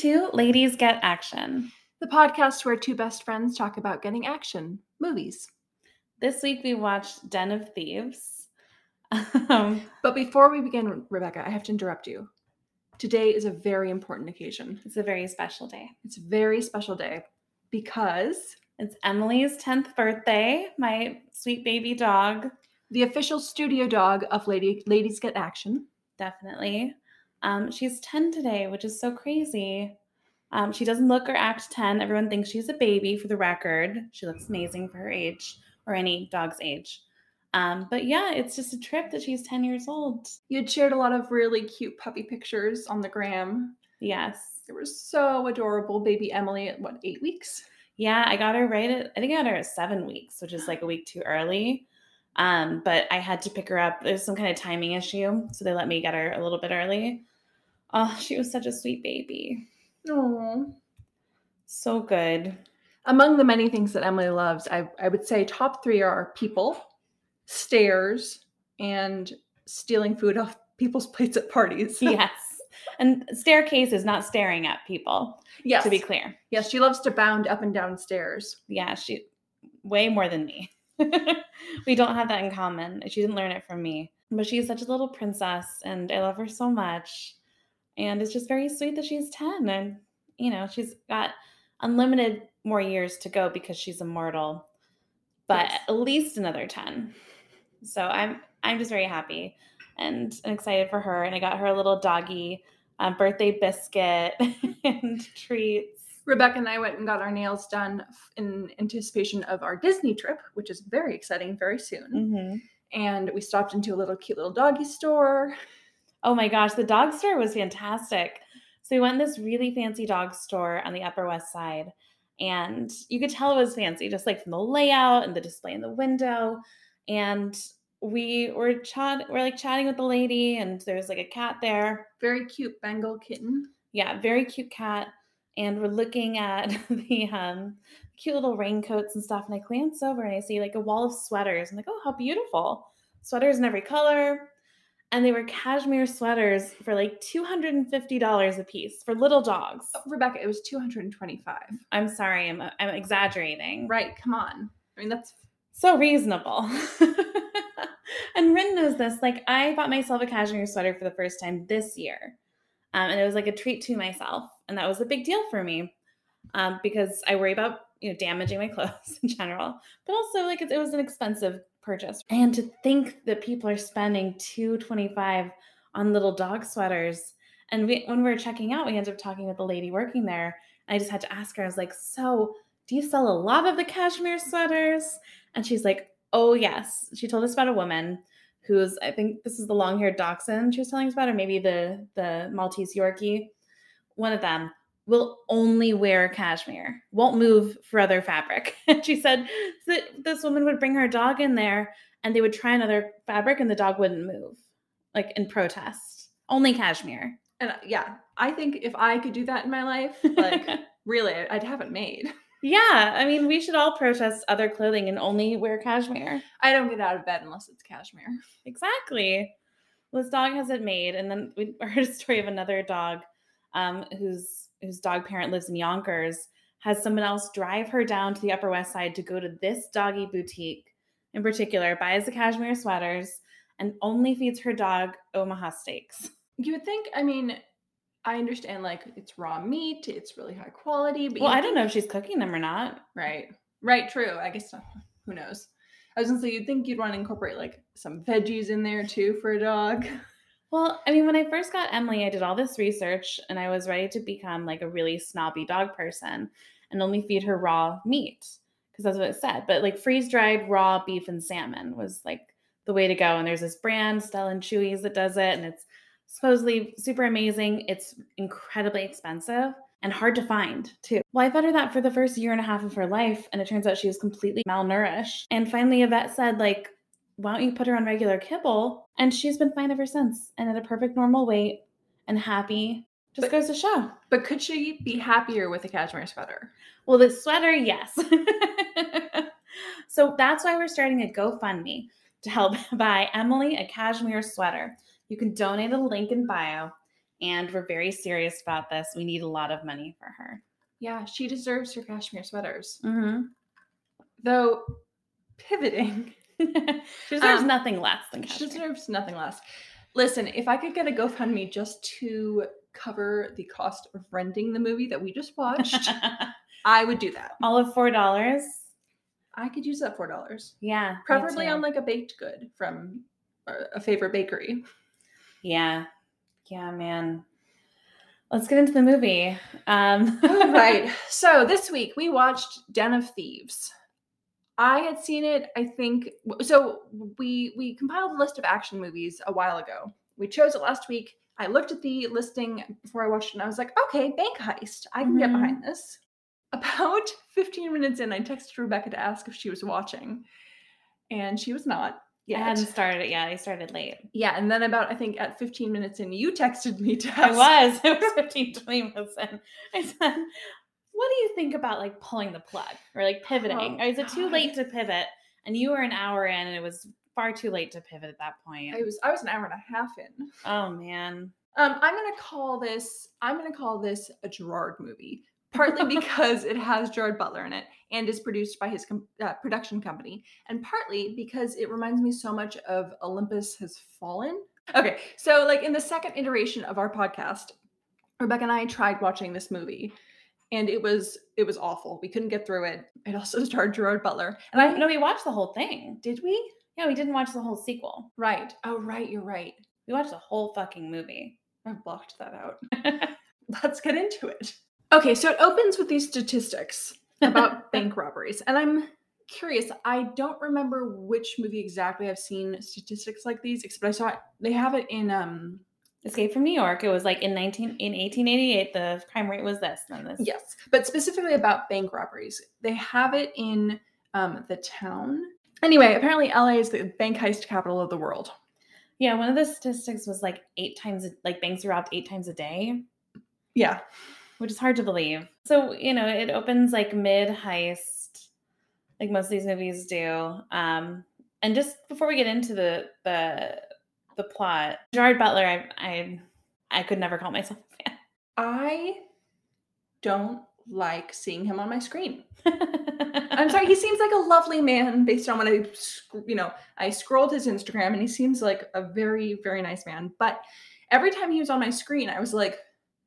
To Ladies Get Action, the podcast where two best friends talk about getting action movies. This week we watched Den of Thieves. Um, but before we begin, Rebecca, I have to interrupt you. Today is a very important occasion. It's a very special day. It's a very special day because it's Emily's 10th birthday, my sweet baby dog. The official studio dog of Lady Ladies Get Action. Definitely. Um, she's 10 today, which is so crazy. Um, she doesn't look or act 10. Everyone thinks she's a baby for the record. She looks amazing for her age or any dog's age. Um, but yeah, it's just a trip that she's 10 years old. You had shared a lot of really cute puppy pictures on the gram. Yes. They were so adorable. Baby Emily at what, eight weeks? Yeah, I got her right at, I think I got her at seven weeks, which is like a week too early. Um, but I had to pick her up. There's some kind of timing issue. So they let me get her a little bit early. Oh, she was such a sweet baby. Oh, so good. Among the many things that Emily loves, I, I would say top three are people, stairs, and stealing food off people's plates at parties. yes. And staircase is not staring at people. Yes. To be clear. Yes, she loves to bound up and down stairs. Yeah, she way more than me. we don't have that in common. She didn't learn it from me. But she's such a little princess and I love her so much. And it's just very sweet that she's 10 and, you know, she's got unlimited more years to go because she's immortal, but yes. at least another 10. So I'm, I'm just very happy and, and excited for her. And I got her a little doggy uh, birthday biscuit and treats. Rebecca and I went and got our nails done in anticipation of our Disney trip, which is very exciting very soon. Mm-hmm. And we stopped into a little cute little doggy store Oh my gosh, the dog store was fantastic. So we went in this really fancy dog store on the Upper West Side, and you could tell it was fancy, just like from the layout and the display in the window. And we were chat, we're like chatting with the lady, and there's like a cat there, very cute Bengal kitten. Yeah, very cute cat. And we're looking at the um, cute little raincoats and stuff. And I glance over and I see like a wall of sweaters. I'm like, oh, how beautiful! Sweaters in every color and they were cashmere sweaters for like $250 a piece for little dogs. Oh, Rebecca, it was 225. I'm sorry, I'm I'm exaggerating. Right, come on. I mean, that's so reasonable. and Rin knows this. Like, I bought myself a cashmere sweater for the first time this year. Um, and it was like a treat to myself. And that was a big deal for me um, because I worry about, you know, damaging my clothes in general. But also, like, it, it was an expensive purchase. And to think that people are spending 225 on little dog sweaters. And we, when we were checking out, we ended up talking with the lady working there. I just had to ask her, I was like, so do you sell a lot of the cashmere sweaters? And she's like, oh, yes. She told us about a woman who's, I think this is the long haired dachshund she was telling us about, or maybe the, the Maltese Yorkie, one of them will only wear cashmere, won't move for other fabric. And she said that this woman would bring her dog in there and they would try another fabric and the dog wouldn't move, like in protest. Only cashmere. And uh, yeah, I think if I could do that in my life, like really, I'd have it made. Yeah, I mean, we should all protest other clothing and only wear cashmere. I don't get out of bed unless it's cashmere. Exactly. Well, this dog has it made. And then we heard a story of another dog um, who's whose dog parent lives in Yonkers has someone else drive her down to the Upper West Side to go to this doggy boutique in particular, buys the cashmere sweaters, and only feeds her dog Omaha steaks. You would think, I mean, I understand like it's raw meat, it's really high quality, but well, I don't know if she's cooking them or not. Right. Right, true. I guess uh, who knows. I was gonna say you'd think you'd want to incorporate like some veggies in there too for a dog. Well, I mean, when I first got Emily, I did all this research and I was ready to become like a really snobby dog person and only feed her raw meat because that's what it said. But like freeze dried raw beef and salmon was like the way to go. And there's this brand, Stella and Chewy's, that does it. And it's supposedly super amazing. It's incredibly expensive and hard to find too. Well, I fed her that for the first year and a half of her life. And it turns out she was completely malnourished. And finally, a vet said, like, why don't you put her on regular kibble? And she's been fine ever since and at a perfect normal weight and happy. Just but, goes to show. But could she be happier with a cashmere sweater? Well, the sweater, yes. so that's why we're starting a GoFundMe to help buy Emily a cashmere sweater. You can donate a link in bio. and we're very serious about this. We need a lot of money for her. Yeah, she deserves her cashmere sweaters. Mm-hmm. Though pivoting, she deserves Um, nothing less than she deserves nothing less. Listen, if I could get a GoFundMe just to cover the cost of renting the movie that we just watched, I would do that. All of four dollars. I could use that four dollars, Yeah, preferably on like a baked good from a a favorite bakery. Yeah, yeah, man. Let's get into the movie. Um, right. So this week we watched Den of Thieves. I had seen it, I think so we we compiled a list of action movies a while ago. We chose it last week. I looked at the listing before I watched it and I was like, okay, bank heist. I can get Mhm. behind this. About 15 minutes in, I texted Rebecca to ask if she was watching. And she was not I yet. hadn't started it yet. I started late. Yeah, and then about I think at 15 minutes in, you texted me to I was. It was 15, 20 minutes in. I said, What do you think about like pulling the plug or like pivoting? Oh, or is it too God. late to pivot? And you were an hour in and it was far too late to pivot at that point. I was I was an hour and a half in. oh man. Um, I'm gonna call this. I'm gonna call this a Gerard movie, partly because it has Gerard Butler in it and is produced by his com- uh, production company, and partly because it reminds me so much of Olympus Has Fallen. Okay, so like in the second iteration of our podcast, Rebecca and I tried watching this movie, and it was it was awful. We couldn't get through it. It also starred Gerard Butler, and I No, we watched the whole thing. did we Yeah, we didn't watch the whole sequel. right. Oh right, you're right. We watched the whole fucking movie. I blocked that out. let's get into it. Okay, so it opens with these statistics about bank robberies. And I'm curious, I don't remember which movie exactly I've seen statistics like these, except I saw it, they have it in um Escape from New York. It was like in 19 in 1888 the crime rate was this and this. yes, but specifically about bank robberies. They have it in um the town. Anyway, apparently LA is the bank heist capital of the world. Yeah, one of the statistics was like eight times, like banks are robbed eight times a day, Yeah. which is hard to believe. So, you know, it opens like mid heist, like most of these movies do. Um, and just before we get into the the the plot, Gerard Butler, I I I could never call myself a fan. I don't like seeing him on my screen. I'm sorry, he seems like a lovely man based on what I, you know, I scrolled his Instagram and he seems like a very, very nice man. But every time he was on my screen, I was like,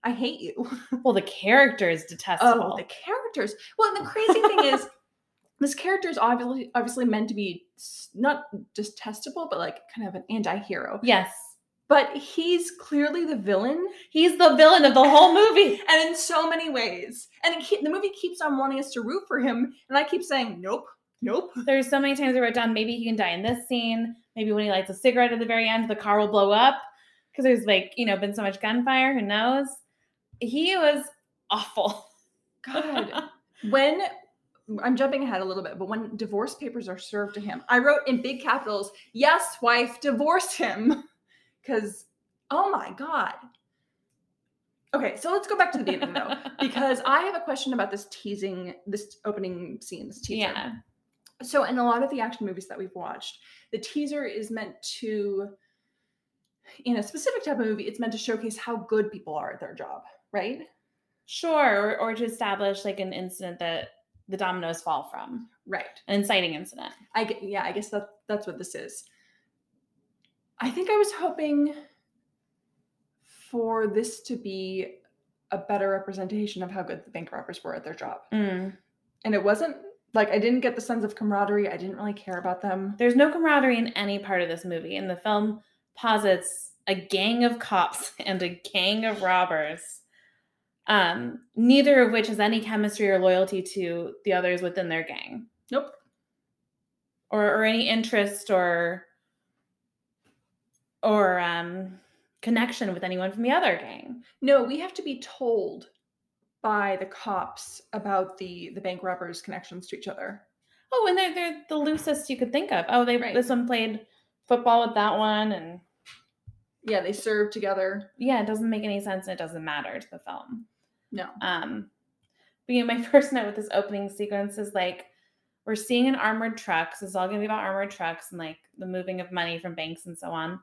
I hate you. Well, the character is detestable. Oh, the characters. Well, and the crazy thing is, this character is obviously obviously meant to be not detestable, but like kind of an anti-hero. yes, But he's clearly the villain, he's the villain of the whole movie. and in so many ways. And the movie keeps on wanting us to root for him, and I keep saying, nope, nope. There's so many times I wrote down maybe he can die in this scene. Maybe when he lights a cigarette at the very end, the car will blow up because there's like you know been so much gunfire. Who knows? He was awful. God. when I'm jumping ahead a little bit, but when divorce papers are served to him, I wrote in big capitals, "Yes, wife, divorce him," because oh my god. Okay, so let's go back to the beginning though, because I have a question about this teasing, this opening scene, this teaser. yeah, So, in a lot of the action movies that we've watched, the teaser is meant to, in a specific type of movie, it's meant to showcase how good people are at their job, right? sure, or, or to establish like an incident that the dominoes fall from, Right. an inciting incident. I yeah, I guess that that's what this is. I think I was hoping for this to be a better representation of how good the bank robbers were at their job. Mm. And it wasn't like I didn't get the sense of camaraderie. I didn't really care about them. There's no camaraderie in any part of this movie, and the film posits a gang of cops and a gang of robbers, um, neither of which has any chemistry or loyalty to the others within their gang, Nope. or or any interest or or um, connection with anyone from the other gang. No, we have to be told by the cops about the the bank robbers' connections to each other. Oh, and they're they're the loosest you could think of. Oh, they Right. this one played football with that one, and Yeah, they served together. yeah, it doesn't make any sense. and It doesn't matter to the film. No. Um, but you know, my first note with this opening sequence is like we're seeing an armored truck. So it's all gonna be about armored trucks and like the moving of money from banks and so on.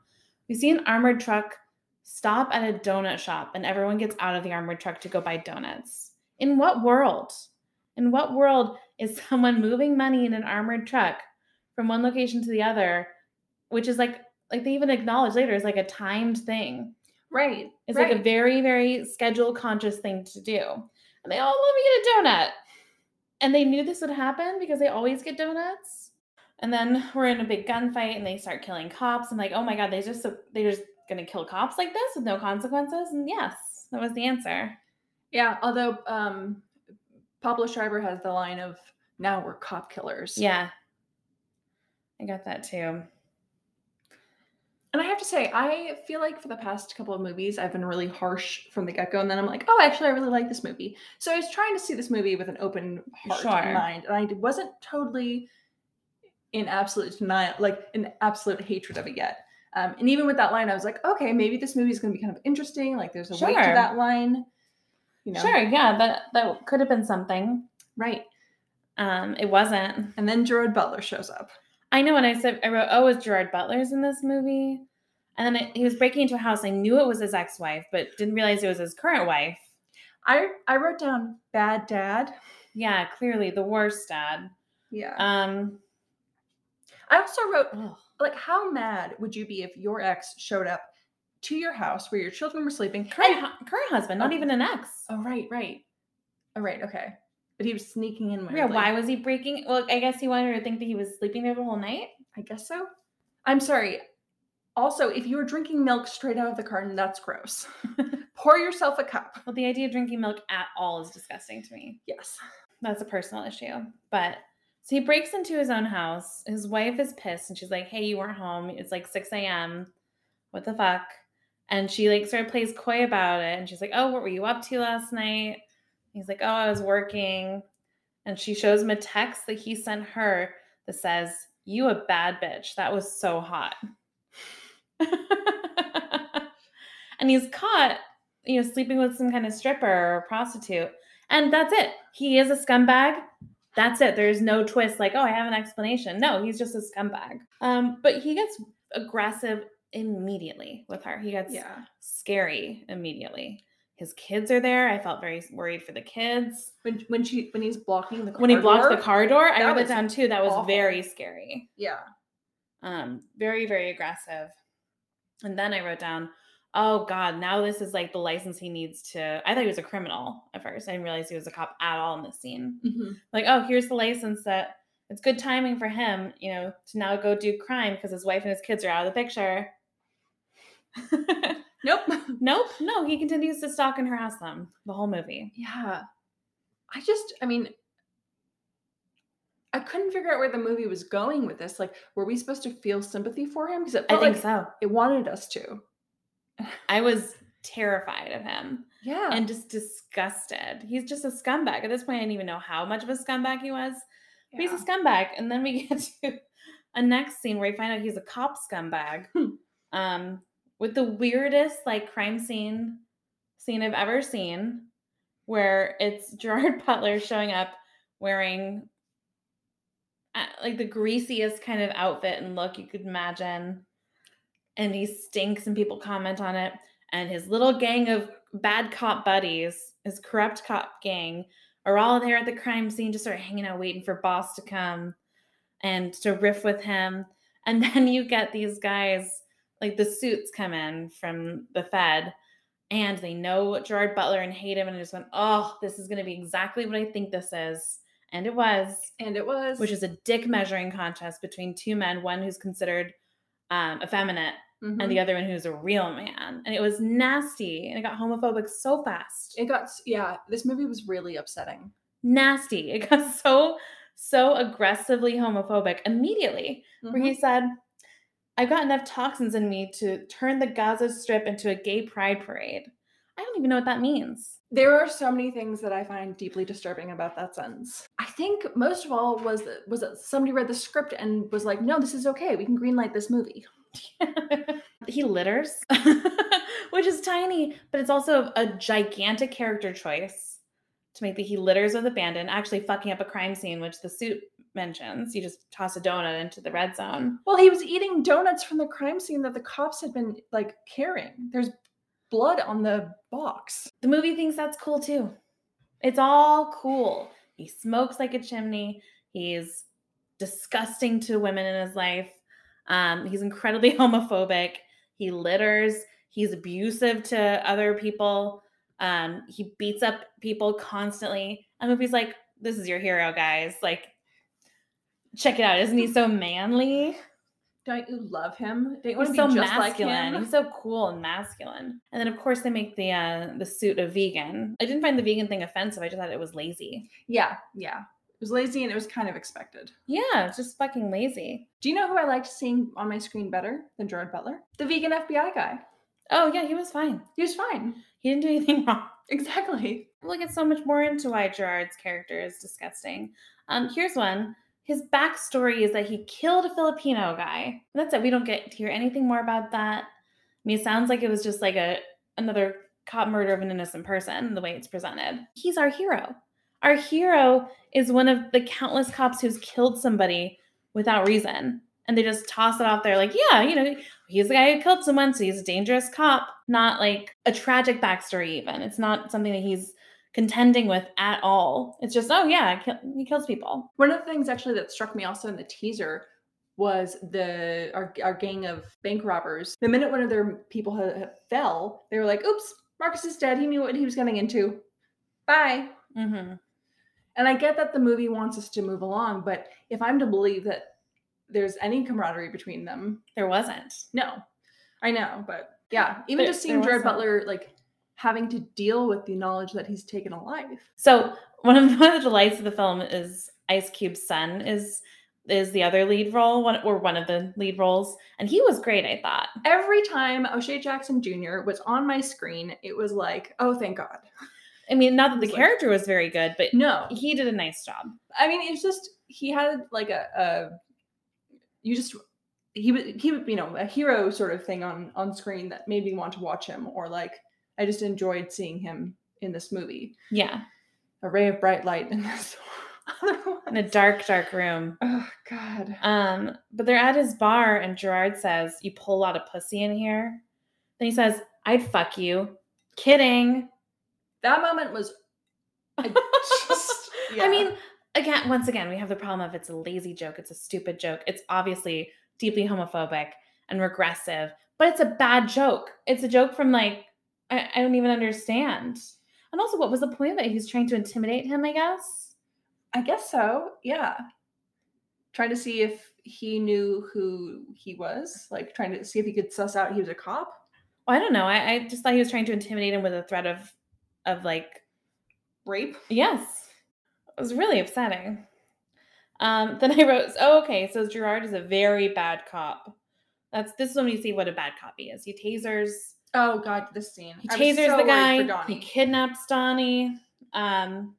We see an armored truck stop at a donut shop and everyone gets out of the armored truck to go buy donuts. In what world? In what world is someone moving money in an armored truck from one location to the other, which is like like they even acknowledge later is like a timed thing. Right. It's right. like a very, very schedule conscious thing to do. And they all let me get a donut. And they knew this would happen because they always get donuts. And then we're in a big gunfight and they start killing cops. I'm like, oh my god, they just they're just gonna kill cops like this with no consequences? And yes, that was the answer. Yeah, although um Pablo Schreiber has the line of now we're cop killers. Yeah. I got that too. And I have to say, I feel like for the past couple of movies, I've been really harsh from the get go. And then I'm like, oh, actually, I really like this movie. So I was trying to see this movie with an open heart Sure. and mind. And I wasn't totally in absolute denial, like in absolute hatred of it yet. Um, and even with that line, I was like, okay, maybe this movie is going to be kind of interesting. Like there's a weight to that line. You know? Sure, yeah, that that could have been something. Right. Um, it wasn't. And then Gerard Butler shows up. I know when I said I wrote, oh, is Gerard Butler's in this movie? And then it, he was breaking into a house. I knew it was his ex-wife, but didn't realize it was his current wife. I I wrote down bad dad. Yeah, clearly the worst dad. Yeah. Um, I also wrote ugh. like how mad would you be if your ex showed up to your house where your children were sleeping current, and- current husband, not even an ex. oh right right oh right okay but he was sneaking in weirdly. Yeah, why was he breaking? Well, I guess he wanted her to think that he was sleeping there the whole night. i guess so i'm sorry also if you were drinking milk straight out of the carton that's gross pour yourself a cup Well, the idea of drinking milk at all is disgusting to me. yes That's a personal issue. But so he breaks into his own house. His wife is pissed and she's like, Hey, you weren't home. It's like 6 a.m. What the fuck? And she like sort of plays coy about it. And she's like, Oh, what were you up to last night? He's like, Oh, I was working. And she shows him a text that he sent her that says, You a bad bitch. That was so hot. and he's caught, you know, sleeping with some kind of stripper or prostitute. And that's it. He is a scumbag. That's it. There's no twist like, oh, I have an explanation. No, he's just a scumbag. Um, but he gets aggressive immediately with her. He gets yeah scary immediately. His kids are there. I felt very worried for the kids. when when she when he's blocking the When he car blocked the car door, I wrote that down too. That was awful. very scary. yeah Um, very, very aggressive. And then I wrote down, oh God, now this is like the license he needs to. I thought he was a criminal at first. I didn't realize he was a cop at all in this scene. Mhm. Like, oh, here's the license that it's good timing for him, you know, to now go do crime because his wife and his kids are out of the picture. nope nope, no, he continues to stalk and harass them the whole movie. yeah i just i mean I couldn't figure out where the movie was going with this. Like, were we supposed to feel sympathy for him? Because I think like so. it wanted us to. I was terrified of him. Yeah. and just disgusted. He's just a scumbag. At this point, I didn't even know how much of a scumbag he was. But he's a scumbag. And then we get to a next scene where we find out he's a cop scumbag. Hmm. um, with the weirdest like crime scene scene I've ever seen, where it's Gerard Butler showing up wearing uh, like the greasiest kind of outfit and look you could imagine. And he stinks and people comment on it. And his little gang of bad cop buddies, his corrupt cop gang, are all there at the crime scene, just sort of hanging out, waiting for boss to come and to riff with him. And then you get these guys, like the suits come in from the Fed, and they know Gerard Butler and hate him, and just went, oh, this is going to be exactly what I think this is. And it was, and it was. which is a dick measuring contest between two men, one who's considered um, effeminate Mhm. and the other one who's a real man. And it was nasty and it got homophobic so fast. it got, yeah, this movie was really upsetting. nasty. It got so, so aggressively homophobic immediately, where Mhm. he said, I've got enough toxins in me to turn the Gaza Strip into a gay pride parade. I don't even know what that means. There are so many things that I find deeply disturbing about that sentence. I think most of all was that, was that somebody read the script and was like, "No, this is okay. We can greenlight this movie." he litters, which is tiny, but it's also a gigantic character choice to make the he litters with abandon, actually fucking up a crime scene, which the suit mentions. You just toss a donut into the red zone. Well, he was eating donuts from the crime scene that the cops had been like carrying. There's blood on the box. The movie thinks that's cool too. It's all cool. He smokes like a chimney. He's disgusting to women in his life. Um, he's incredibly homophobic. He litters. He's abusive to other people. Um, he beats up people constantly. And movie's like, this is your hero, guys. Like, check it out. Isn't he so manly? Don't you love him? Don't you want He's to so be just like masculine. him? He's so cool and masculine. And then of course they make the uh the suit a vegan. I didn't find the vegan thing offensive. I just thought it was lazy. Yeah, yeah. It was lazy and it was kind of expected. Yeah, it's just fucking lazy. Do you know who I liked seeing on my screen better than Gerard Butler? The vegan FBI guy. Oh yeah, he was fine. He was fine. He didn't do anything wrong. Exactly. We'll get so much more into why Gerard's character is disgusting. Um, here's one. His backstory is that he killed a Filipino guy. That's it. We don't get to hear anything more about that. I mean, it sounds like it was just like a another cop murder of an innocent person, the way it's presented. He's our hero. Our hero is one of the countless cops who's killed somebody without reason. And they just toss it off there like, yeah, you know, he's the guy who killed someone, so he's a dangerous cop. Not like a tragic backstory, even. It's not something that he's contending with at all. It's just, oh yeah, kill- he kills people. One of the things actually that struck me also in the teaser was the our, our gang of bank robbers. The minute one of their people ha- ha- fell, they were like, "Oops, Marcus is dead. He knew what he was getting into. Bye." Mm-hmm. And I get that the movie wants us to move along, but if I'm to believe that there's any camaraderie between them, There wasn't. no. I know, but yeah, even There- just seeing Jared. Butler like having to deal with the knowledge that he's taken a life. So one of, one of the delights of the film is Ice Cube's son is is the other lead role, one or one of the lead roles, and he was great. I thought. Every time O'Shea Jackson Jr. was on my screen, it was like, oh, thank God. I mean, not that the like- character was very good, but No, he did a nice job. I mean, it's just he had like a, a you just he was he would you know a hero sort of thing on on screen that made me want to watch him, or like I just enjoyed seeing him in this movie. Yeah, A ray of bright light in this other one. in a dark, dark room. Oh God. Um, but they're at his bar, and Gerard says, "You pull a lot of pussy in here." Then he says, "I'd fuck you." Kidding. That moment was I just I mean, again, once again, we have the problem of it's a lazy joke, it's a stupid joke, it's obviously deeply homophobic and regressive, but it's a bad joke. It's a joke from like I, I don't even understand. And also, what was the point of it? He's trying to intimidate him, I guess. I guess so. Yeah. Trying to see if he knew who he was, like trying to see if he could suss out he was a cop. Well, I don't know. I, I just thought he was trying to intimidate him with a threat of of like Rape. Yes. It was really upsetting. Um, then I wrote, oh, okay, so Gerard is a very bad cop. That's this is when we see what a bad cop he is. He tasers, Oh God, this scene. he tasers so the guy, he kidnaps Donnie. Um,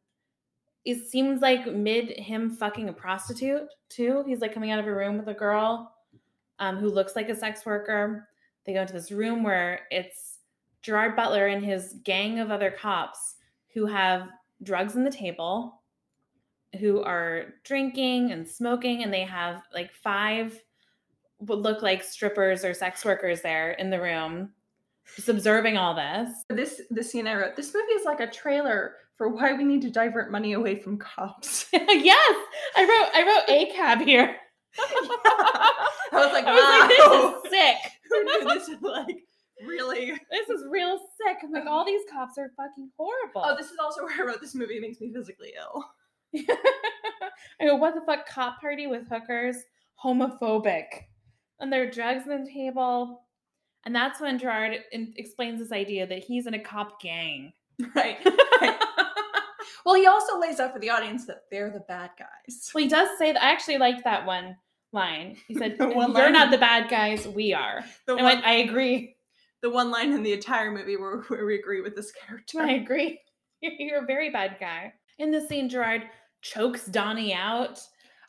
it seems like mid him fucking a prostitute too. He's like coming out of a room with a girl um, who looks like a sex worker. They go into this room where it's Gerard Butler and his gang of other cops who have drugs on the table, who are drinking and smoking, and they have like five what look like strippers or sex workers there in the room, just observing all this. This the scene I wrote. This movie is like a trailer for why we need to divert money away from cops. yes, I wrote I wrote ACAB here. I was like, I was like, this is sick. Who knew this is like really? This is real sick. I'm like, all these cops are fucking horrible. Oh, this is also where I wrote this movie makes me physically ill. I go, what the fuck? Cop party with hookers, homophobic, and there are drugs on the table. And that's when Gerard in- explains this idea that he's in a cop gang. Right. right. Well, he also lays out for the audience that they're the bad guys. Well, he does say that. I actually liked that one line. He said, The one "You're line? not the bad guys. We are." The And I one, went, "I agree. the one line in the entire movie where, where we agree with this character. I agree. You're, you're a very bad guy." In the scene, Gerard chokes Donnie out.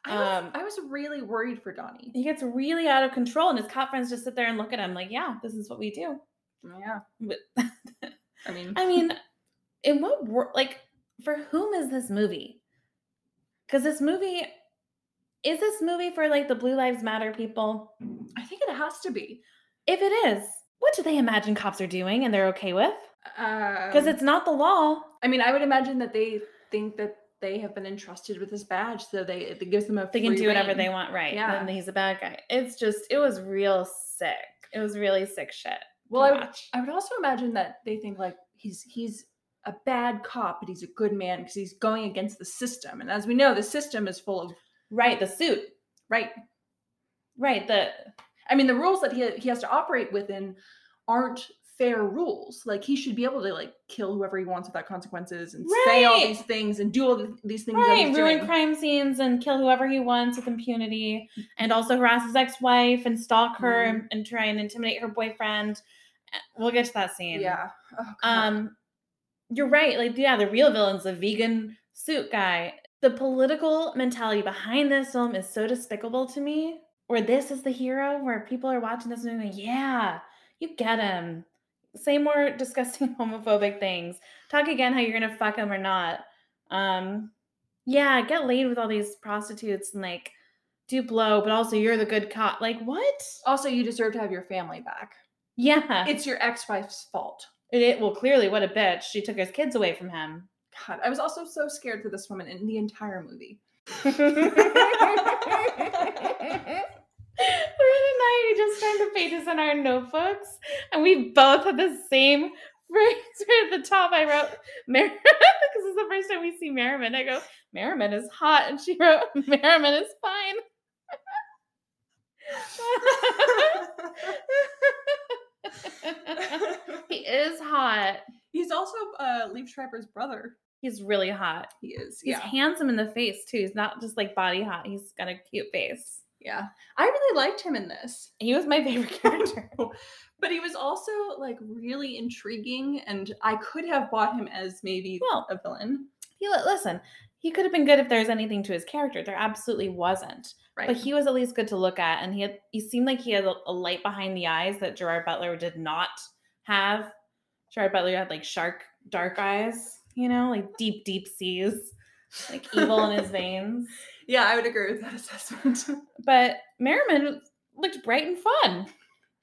I was, Um, I was really worried for Donnie. He gets really out of control, and his cop friends just sit there and look at him like, "Yeah, this is what we do." Yeah. But I mean, I mean, in what world? Like, for whom is this movie? Because this movie is this movie for like the Blue Lives Matter people. I think it has to be. If it is, What do they imagine cops are doing and they're okay with? Because Um, it's not the law. I mean, I would imagine that they think that they have been entrusted with this badge, so they it gives them a They can do whatever they want, right? Yeah. And he's a bad guy. It's just, it was real sick. It was really sick shit. Well, I would. I would also imagine that they think like he's he's a bad cop, but he's a good man because he's going against the system. And as we know, the system is full of right, the suit. right. Right, the I mean, the rules that he he has to operate within aren't fair rules. Like he should be able to like kill whoever he wants without consequences and say all these things and do all th- these things. right, ruin doing. crime scenes and kill whoever he wants with impunity, and also harass his ex-wife and stalk her Mhm. and, and try and intimidate her boyfriend. Uh, We'll get to that scene. Yeah. Oh, Um, you're right. Like, yeah, the real villain's the vegan suit guy. The political mentality behind this film is so despicable to me. Where this is the hero, where people are watching this movie, "Yeah, you get him." Say more disgusting homophobic things. Talk again how you're gonna fuck him or not. Um, yeah, get laid with all these prostitutes and like do blow, but also you're the good cop. Like what? also, you deserve to have your family back. Yeah, It's your ex-wife's fault. it, well, clearly, what a bitch. She took his kids away from him. God, I was also so scared for this woman in the entire movie. And I just turned the pages in our notebooks, and we both had the same phrase right at the top. I wrote Merriman because it's the first time we see Merriman. I go, Merriman is hot, and she wrote, Merriman is fine. he is hot. He's also uh, Liev Schreiber's brother. He's really hot. He is. He's yeah. handsome in the face too. He's not just like body hot. He's got a cute face. Yeah. I really liked him in this. He was my favorite character. But he was also like really intriguing and I could have bought him as maybe Well, a villain. He li- listen. He could have been good if there's anything to his character. There absolutely wasn't. Right. But he was at least good to look at, and he had he seemed like he had a, a light behind the eyes that Gerard Butler did not have. Gerard Butler had like shark dark eyes, you know, like deep deep seas, like evil in his veins. yeah, I would agree with that assessment. But Merriman looked bright and fun.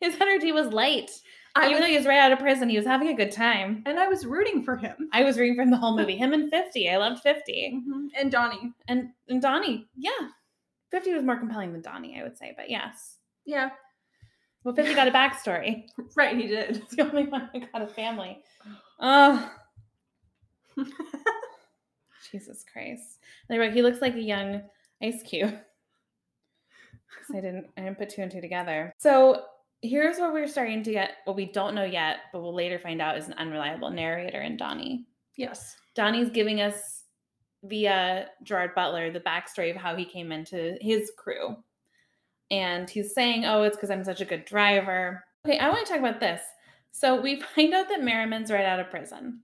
His energy was light. I Even was, though he was right out of prison, he was having a good time. and I was rooting for him. I was reading from the whole movie. Him and 50. I loved 50. Mhm. And Donnie. And and Donnie, yeah. 50 was more compelling than Donnie, I would say, but yes. Yeah, Well, 50 got a backstory. right, he did. It's the only one who got a family. Oh, Jesus Christ. They wrote, he looks like a young Ice cube. I didn't I didn't put two and two together. So here's where we're starting to get what we don't know yet, but we'll later find out is an unreliable narrator in Donnie. yes. Donnie's giving us via Gerard Butler the backstory of how he came into his crew. And he's saying, Oh, it's because I'm such a good driver. Okay, I want to talk about this. So we find out that Merriman's right out of prison.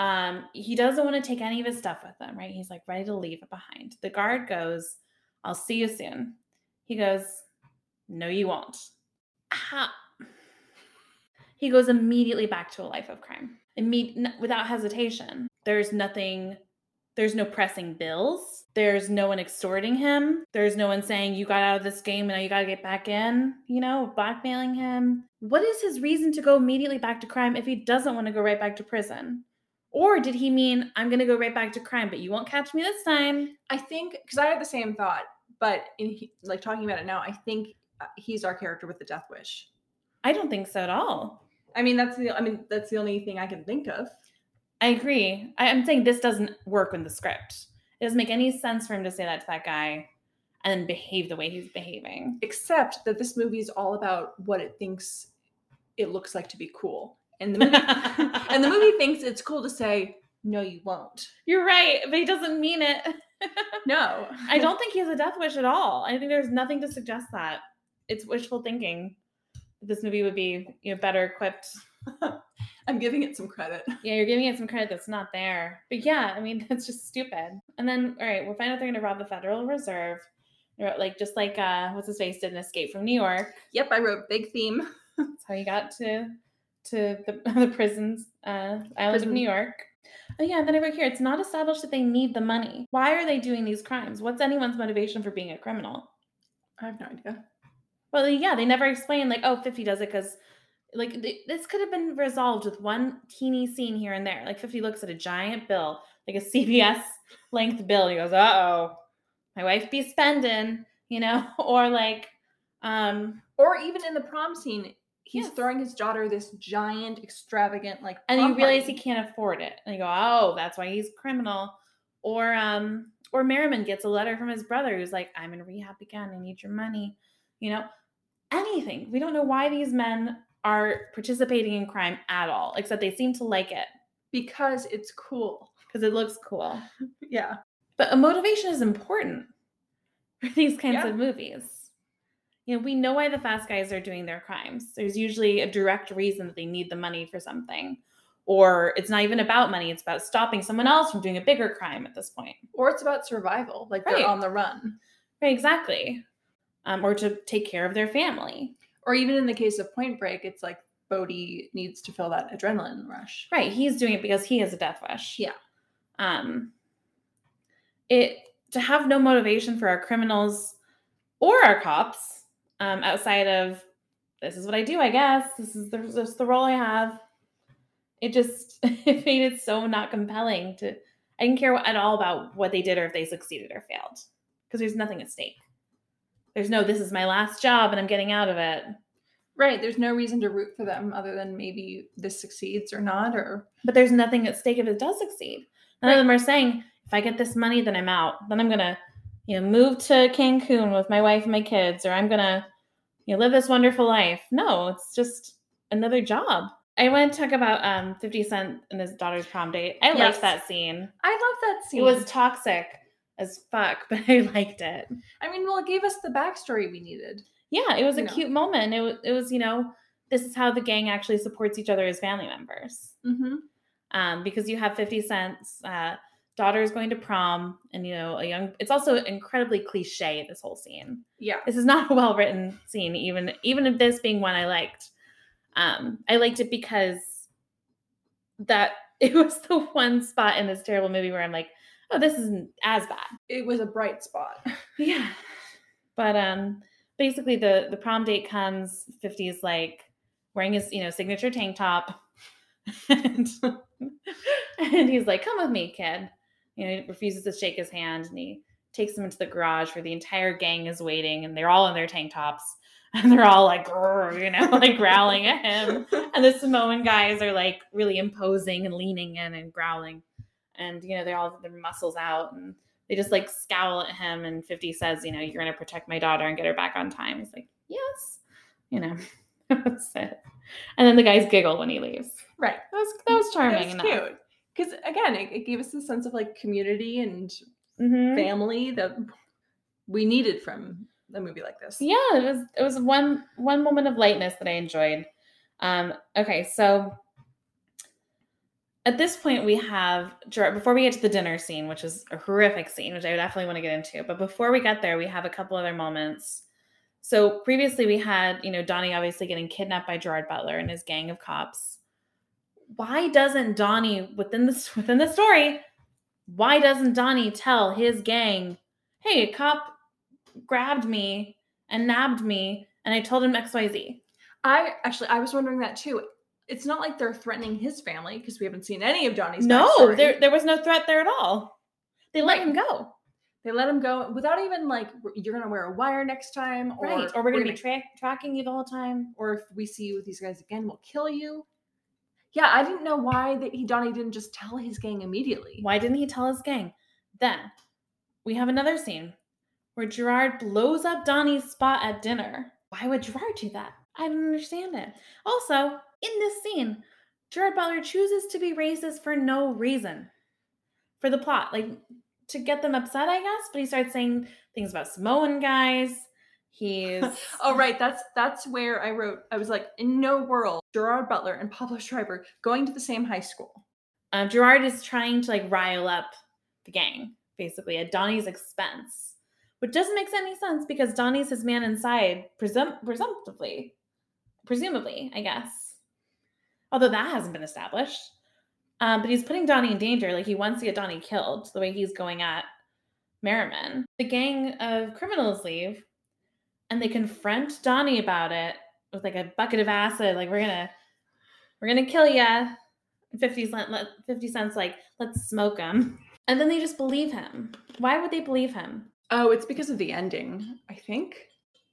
Um, he doesn't want to take any of his stuff with him, right? He's like ready to leave it behind. The guard goes, I'll see you soon. He goes, No, you won't. How? He goes immediately back to a life of crime, Imme- without hesitation. There's nothing, there's no pressing bills. There's no one extorting him. There's no one saying, You got out of this game and now you got to get back in, you know, blackmailing him. What is his reason to go immediately back to crime if he doesn't want to go right back to prison? Or did he mean, I'm going to go right back to crime, but you won't catch me this time? I think because I had the same thought, but in like talking about it now, I think uh, he's our character with the death wish. I don't think so at all. I mean, that's the I mean that's the only thing I can think of. I agree. I, I'm saying this doesn't work in the script. It doesn't make any sense for him to say that to that guy and then behave the way he's behaving. Except that this movie is all about what it thinks it looks like to be cool, and the movie and the movie thinks it's cool to say no, you won't. You're right, but he doesn't mean it. No, I don't think he has a death wish at all. I think there's nothing to suggest that. It's wishful thinking. This movie would be you know better equipped. I'm giving it some credit. Yeah, you're giving it some credit that's not there. But yeah, I mean that's just stupid. And then all right, we'll find out they're gonna rob the Federal Reserve. Like just like uh what's his face did an escape from New York. Yep, I wrote big theme. That's how you got to to the, the prisons, uh, island of New York. Oh yeah, and then over here, it's not established that they need the money. Why are they doing these crimes? What's anyone's motivation for being a criminal? I have no idea. Well, yeah, they never explain like, oh, 50 does it because Like th- this could have been resolved with one teeny scene here and there. Like 50 looks at a giant bill, like a CVS length bill, and he goes, "Uh oh, my wife be spending," you know, or like, um, Or even in the prom scene, he's Yes. throwing his daughter this giant, extravagant like. and you realize party. he can't afford it, and you go, "Oh, that's why he's criminal." Or um, or Merriman gets a letter from his brother who's like, "I'm in rehab again. I need your money," you know, anything. We don't know why these men are participating in crime at all, except they seem to like it because it's cool. because it looks cool. Yeah. But a motivation is important for these kinds Yeah. of movies. You know, we know why the fast guys are doing their crimes. There's usually a direct reason that they need the money for something. Or it's not even about money, it's about stopping someone else from doing a bigger crime at this point. Or it's about survival, like Right. they're on the run. Right, exactly. Um, or to take care of their family. Or even in the case of Point Break, it's like Bodhi needs to feel that adrenaline rush. Right, he's doing it because he has a death wish. Yeah. Um it to have no motivation for our criminals or our cops um outside of this is what I do, I guess. This is the this is the role I have. It just it made it so not compelling to I didn't care at all about what they did or if they succeeded or failed because there's nothing at stake. There's no this is my last job and I'm getting out of it. Right. There's no reason to root for them other than maybe this succeeds or not, or but there's nothing at stake if it does succeed. None of them are saying, if I get this money, then I'm out. Then I'm gonna, you know, move to Cancun with my wife and my kids, or I'm gonna, you know, live this wonderful life. No, it's just another job. I want to talk about um 50 Cent and his daughter's prom date. I Yes. liked that scene. I love that scene. It was toxic as fuck, but I liked it. I mean, well, it gave us the backstory we needed. Yeah, it was a You know. cute moment. It was, it was, you know, this is how the gang actually supports each other as family members. Mm-hmm. um, because you have 50 Cent's uh, daughter is going to prom, and you know, a young. It's also incredibly cliche. This whole scene. Yeah. This is not a well written scene, even even if this being one I liked. Um, I liked it because that it was the one spot in this terrible movie where I'm like, oh, this isn't as bad. It was a bright spot. Yeah. But um basically the the prom date comes 50's like wearing his, you know, signature tank top. and, and he's like, "Come with me, kid." You know, he refuses to shake his hand and he takes him into the garage where the entire gang is waiting and they're all in their tank tops and they're all like, you know, like growling at him. And the Samoan guys are like really imposing and leaning in and growling. And you know, they're all their muscles out and they just like scowl at him and 50 says you know you're going to protect my daughter and get her back on time he's like yes you know that's it and then the guys giggle when he leaves Right. that was that was charming It's enough cute. Because again, it, it gave us a sense of like community and Mhm. family that we needed from a movie like this. yeah it was it was one one moment of lightness that i enjoyed um okay so at this point we have Gerard, before we get to the dinner scene which is a horrific scene which i definitely want to get into but before we get there we have a couple other moments so previously we had you know donnie obviously getting kidnapped by gerard butler and his gang of cops why doesn't donnie within the within the story why doesn't donnie tell his gang hey a cop grabbed me and nabbed me and i told him xyz I actually I was wondering that too. It's not like they're threatening his family because we haven't seen any of Donnie's. no backstory. there, there was no threat there at all they let Right. him go They let him go without even like you're gonna wear a wire next time, or right or we're gonna be tra- tracking you the whole time or if we see you with these guys again, we'll kill you. Yeah, I didn't know why that he Donnie didn't just tell his gang immediately. Why didn't he tell his gang? Then we have another scene where Gerard blows up Donnie's spot at dinner. Why would Gerard do that? I don't understand it. Also, in this scene, Gerard Butler chooses to be racist for no reason. For the plot, like to get them upset, I guess, but he starts saying things about Samoan guys. He's Oh right, that's that's where I wrote. I was like, in no world, Gerard Butler and Pablo Schreiber going to the same high school. um, Gerard is trying to like rile up the gang, basically at Donnie's expense, which doesn't make any sense because Donnie's his man inside, presum- presumptively, presumably, I guess. Although that hasn't been established. Um, but he's putting Donnie in danger. Like he wants to get Donnie killed the way he's going at Merriman. The gang of criminals leave and they confront Donnie about it. with like a bucket of acid, like we're gonna we're gonna kill ya. 50 Cent 50 cents like let's smoke him. And then they just believe him. Why would they believe him? Oh, it's because of the ending, I think.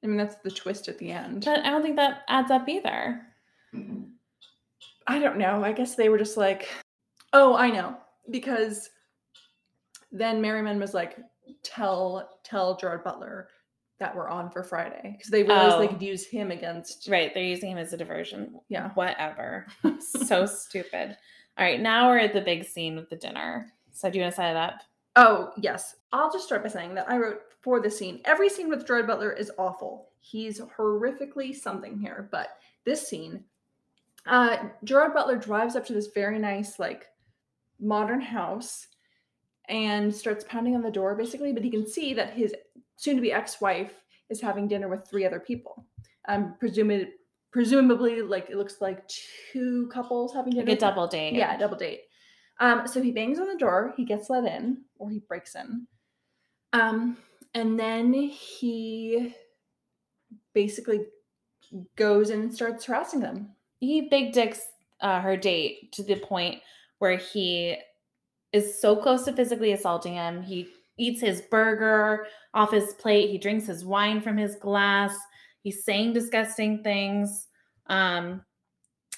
I mean, that's the twist at the end. But I don't think that adds up either. I don't know. I guess they were just like, oh, I know. Because then Merriman was like, tell tell Gerard Butler that we're on for Friday. Because they realized Oh. they could use him against Right, they're using him as a diversion. Yeah. Whatever. so stupid. All right, now we're at the big scene with the dinner. So do you want to set it up? Oh, yes. I'll just start by saying that I wrote for the scene. Every scene with Gerard Butler is awful. He's horrifically something here. But this scene, uh, Gerard Butler drives up to this very nice, like, modern house and starts pounding on the door, basically. But he can see that his soon to be ex wife is having dinner with three other people. Um, presumably, presumably, like, it looks like two couples having dinner. Like a double date. Yeah, a double date. Um, so he bangs on the door, he gets let in, or he breaks in. Um, and then he basically goes in and starts harassing them. He big dicks uh, her date to the point where he is so close to physically assaulting him. He eats his burger off his plate. He drinks his wine from his glass. He's saying disgusting things. Um,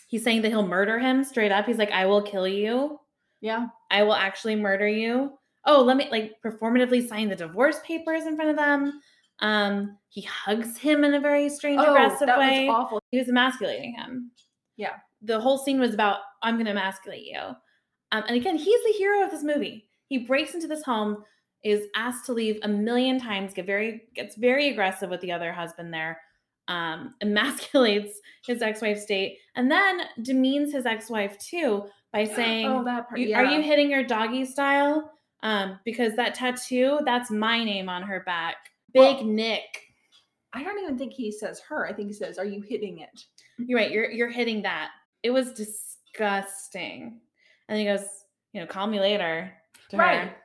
he's saying that he'll murder him straight up. He's like, I will kill you. Yeah. I will actually murder you. Oh, let me like performatively sign the divorce papers in front of them. Um, he hugs him in a very strange, aggressive Oh, that way. was awful. He was emasculating him. Yeah. The whole scene was about I'm going to emasculate you. Um, and again, he's the hero of this movie. He breaks into this home, is asked to leave a million times, get very gets very aggressive with the other husband there, um, emasculates his ex-wife's date, and then demeans his ex-wife too by saying, oh, that part. yeah. Are you hitting your doggy style? Um, because that tattoo, that's my name on her back. Big Well- Nick. I don't even think he says her. I think he says, "Are you hitting it?" You're right. You're you're hitting that. It was disgusting. And he goes, you know, call me later. Right. Her.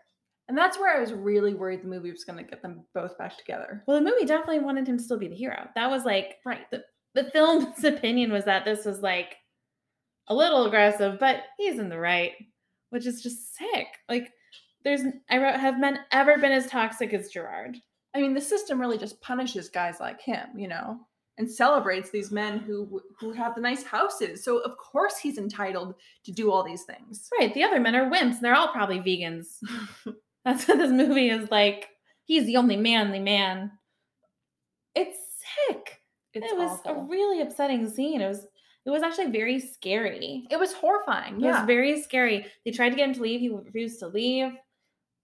And that's where I was really worried the movie was going to get them both back together. Well, the movie definitely wanted him to still be the hero. That was like Right. the the film's opinion was that this was like a little aggressive, but he's in the right, which is just sick. Like there's I wrote, have men ever been as toxic as Gerard? I mean, the system really just punishes guys like him, you know, and celebrates these men who who have the nice houses. So of course he's entitled to do all these things. Right. The other men are wimps and they're all probably vegans. That's what this movie is like. He's the only manly man. It's sick. It's it was awful. a really upsetting scene. It was it was actually very scary. it was horrifying. It Yeah, was very scary. They tried to get him to leave. He refused to leave.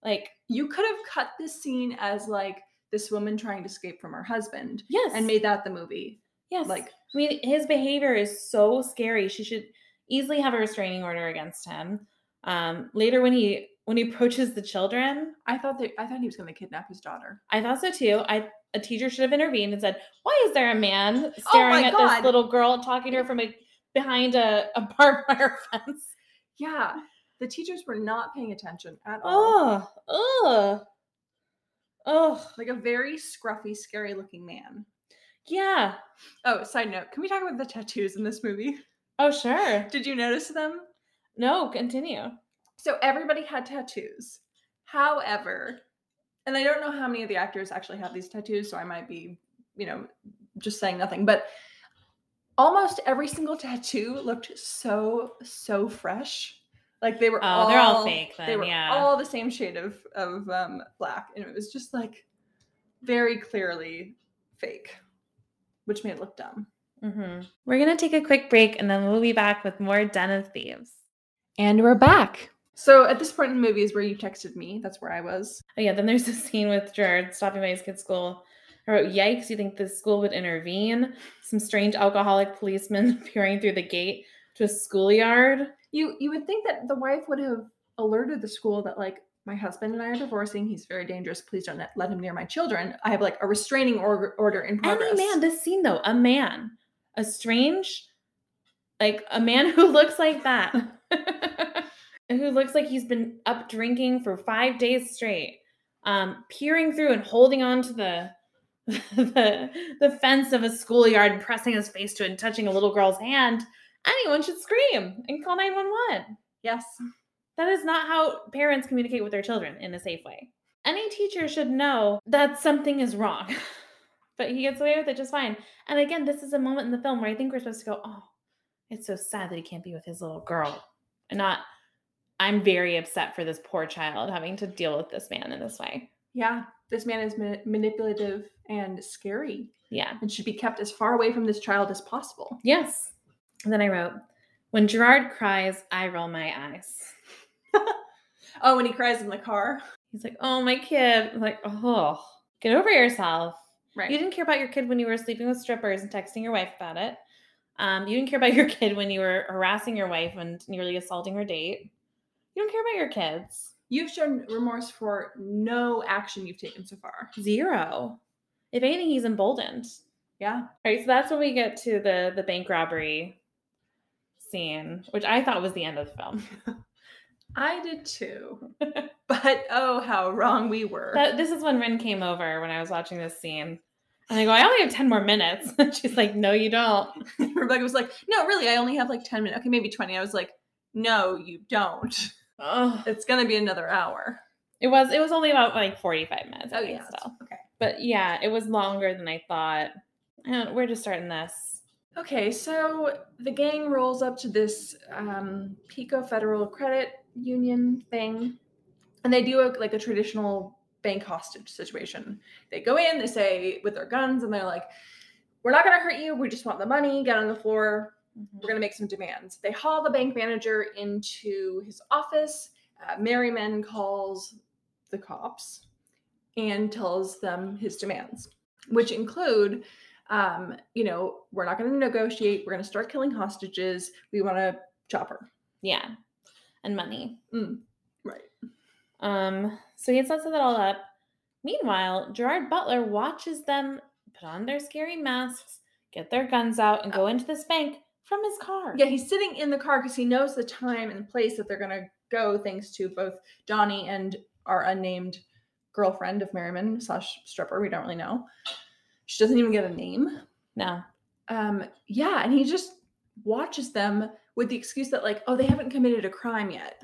Like, you could have cut this scene as like this woman trying to escape from her husband yes. and made that the movie. yes. Like, I mean, his behavior is so scary. She should easily have a restraining order against him. Um, later when he when he approaches the children, I thought that I thought he was going to kidnap his daughter. I thought so too. I a teacher should have intervened and said, "Why is there a man staring at God. this little girl, talking to her from a, behind a, a barbed wire fence?" Yeah, the teachers were not paying attention at all. Oh, oh, oh, Like a very scruffy, scary looking man. yeah. Oh, side note, can we talk about the tattoos in this movie? Oh, sure. Did you notice them? No, continue. So everybody had tattoos. However, and I don't know how many of the actors actually have these tattoos, so I might be, you know, just saying nothing, but almost every single tattoo looked so so fresh. Like they were Oh, all they're all fake They were yeah. all the same shade of of um black and it was just like very clearly fake, which made it look dumb. hmm We're gonna take a quick break and then we'll be back with more Den of Thieves. And we're back. So at this point in the movie is where you texted me. That's where I was. Oh yeah, then there's a scene with Jared stopping by his kid's school. I wrote, "Yikes! You think the school would intervene? Some strange alcoholic policeman peering through the gate to a schoolyard." You you would think that the wife would have alerted the school that like my husband and I are divorcing. He's very dangerous. Please don't let- let him near my children. I have like a restraining order order in progress. Any man, this scene though, a man, a strange, like a man who looks like that, who looks like he's been up drinking for five days straight, um, peering through and holding on to the the, the fence of a schoolyard and pressing his face to it and touching a little girl's hand, anyone should scream and call 911. Yes. That is not how parents communicate with their children in a safe way. Any teacher should know that something is wrong, but he gets away with it just fine. And again, this is a moment in the film where I think we're supposed to go, oh, it's so sad that he can't be with his little girl. And not, I'm very upset for this poor child having to deal with this man in this way. Yeah. This man is ma- manipulative and scary Yeah. and should be kept as far away from this child as possible. Yes. And then I wrote, when Gerard cries, I roll my eyes. Oh, when he cries in the car. He's like, oh, my kid. I'm like, oh, get over yourself. Right. You didn't care about your kid when you were sleeping with strippers and texting your wife about it. Um, you didn't care about your kid when you were harassing your wife and nearly assaulting her date. You don't care about your kids. You've shown remorse for no action you've taken so far. Zero. If anything, he's emboldened. Yeah. All right, so that's when we get to the the bank robbery scene, which I thought was the end of the film. I did too. but oh, how wrong we were. That, this is when Rin came over when I was watching this scene. And I go, I only have 10 more minutes. And she's like, No, you don't. Rebecca was like, no, really, I only have like 10 minutes. Okay, maybe 20. I was like, no, you don't. Oh, It's going to be another hour. it was it was only about like 45 minutes. Oh, yeah. still. Okay. But yeah, it was longer than I thought. Don't, we're just starting this. Okay, so the gang rolls up to this um, Pico Federal Credit Union thing, and they do a, like a traditional bank hostage situation. They go in, they say with their guns, and they're like, "We're not going to hurt you. We just want the money. Get on the floor. We're going to make some demands." They haul the bank manager into his office. Uh, Merriman calls the cops and tells them his demands, which include um, you know, we're not going to negotiate. We're going to start killing hostages. We want to chop her. Yeah. And money. Right. Um, so he sets that all up. Meanwhile, Gerard Butler watches them put on their scary masks, get their guns out, and go into this bank from his car. Yeah, he's sitting in the car because he knows the time and place that they're going to go, thanks to both Donnie and our unnamed girlfriend of Merriman slash stripper. We don't really know. She doesn't even get a name. No. Um, yeah, and he just watches them with the excuse that, like, oh, they haven't committed a crime yet.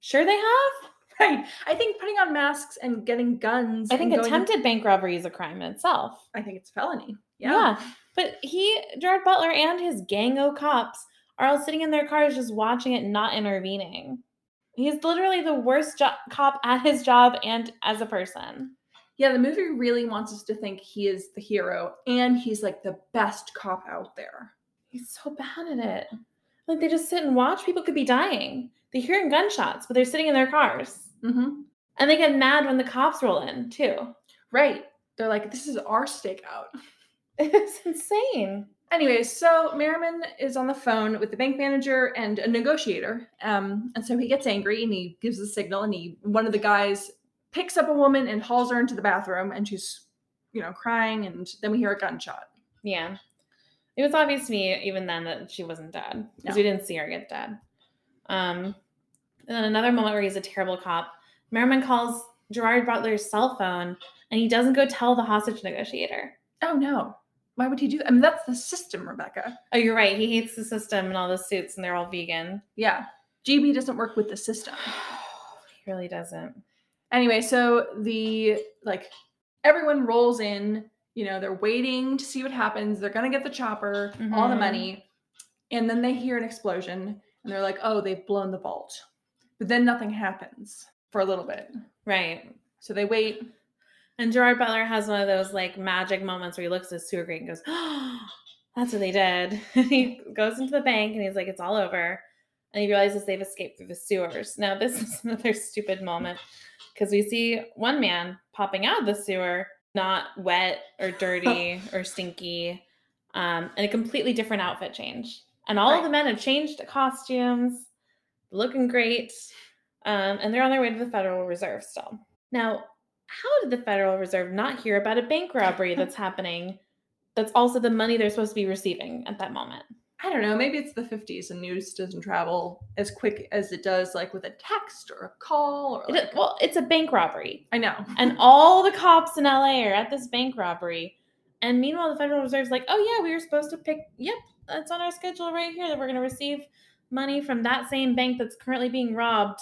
Sure they have? Right. I think putting on masks and getting guns. I think attempted bank robbery is a crime in itself. I think it's felony. Yeah. But he, Gerard Butler, and his gang o' cops are all sitting in their cars just watching it, not intervening. He's literally the worst jo- cop at his job and as a person. Yeah, the movie really wants us to think he is the hero and he's like the best cop out there. He's so bad at it. Like they just sit and watch. People could be dying. They're hearing gunshots, but they're sitting in their cars. Mm-hmm. And they get mad when the cops roll in, too. Right. They're like, this is our stakeout. It's insane. Anyways, so Merriman is on the phone with the bank manager and a negotiator. Um, and so he gets angry and he gives a signal and he one of the guys picks up a woman and hauls her into the bathroom and she's, you know, crying and then we hear a gunshot. Yeah. It was obvious to me even then that she wasn't dead because No. we didn't see her get dead. Um, and then another moment where he's a terrible cop. Merriman calls Gerard Butler's cell phone and he doesn't go tell the hostage negotiator. Oh no. Why would he do that? I mean, that's the system, Rebecca. Oh, you're right. He hates the system and all the suits and they're all vegan. Yeah. GB doesn't work with the system. he really doesn't. anyway so the like everyone rolls in you know they're waiting to see what happens they're gonna get the chopper all the Mhm. money and then they hear an explosion and they're like oh they've blown the vault but then nothing happens for a little bit Right. so they wait And Gerard Butler has one of those like magic moments where he looks at his sewer grate and goes, oh, that's what they did. And he goes into the bank and he's like, it's all over. And he realizes they've escaped through the sewers. Now, this is another stupid moment because we see one man popping out of the sewer, not wet or dirty or stinky, um, and a completely different outfit change. And all of the men have changed costumes, looking great, um, and they're on their way to the Federal Reserve still. Now, how did the Federal Reserve not hear about a bank robbery that's happening? That's also the money they're supposed to be receiving at that moment. I don't know, maybe it's the 50s and news doesn't travel as quick as it does like with a text or a call or It- well, it's a bank robbery. I know. and all the cops in LA are at this bank robbery. And meanwhile, the Federal Reserve's like, oh, yeah, we were supposed to pick, yep, that's on our schedule right here that we're going to receive money from that same bank that's currently being robbed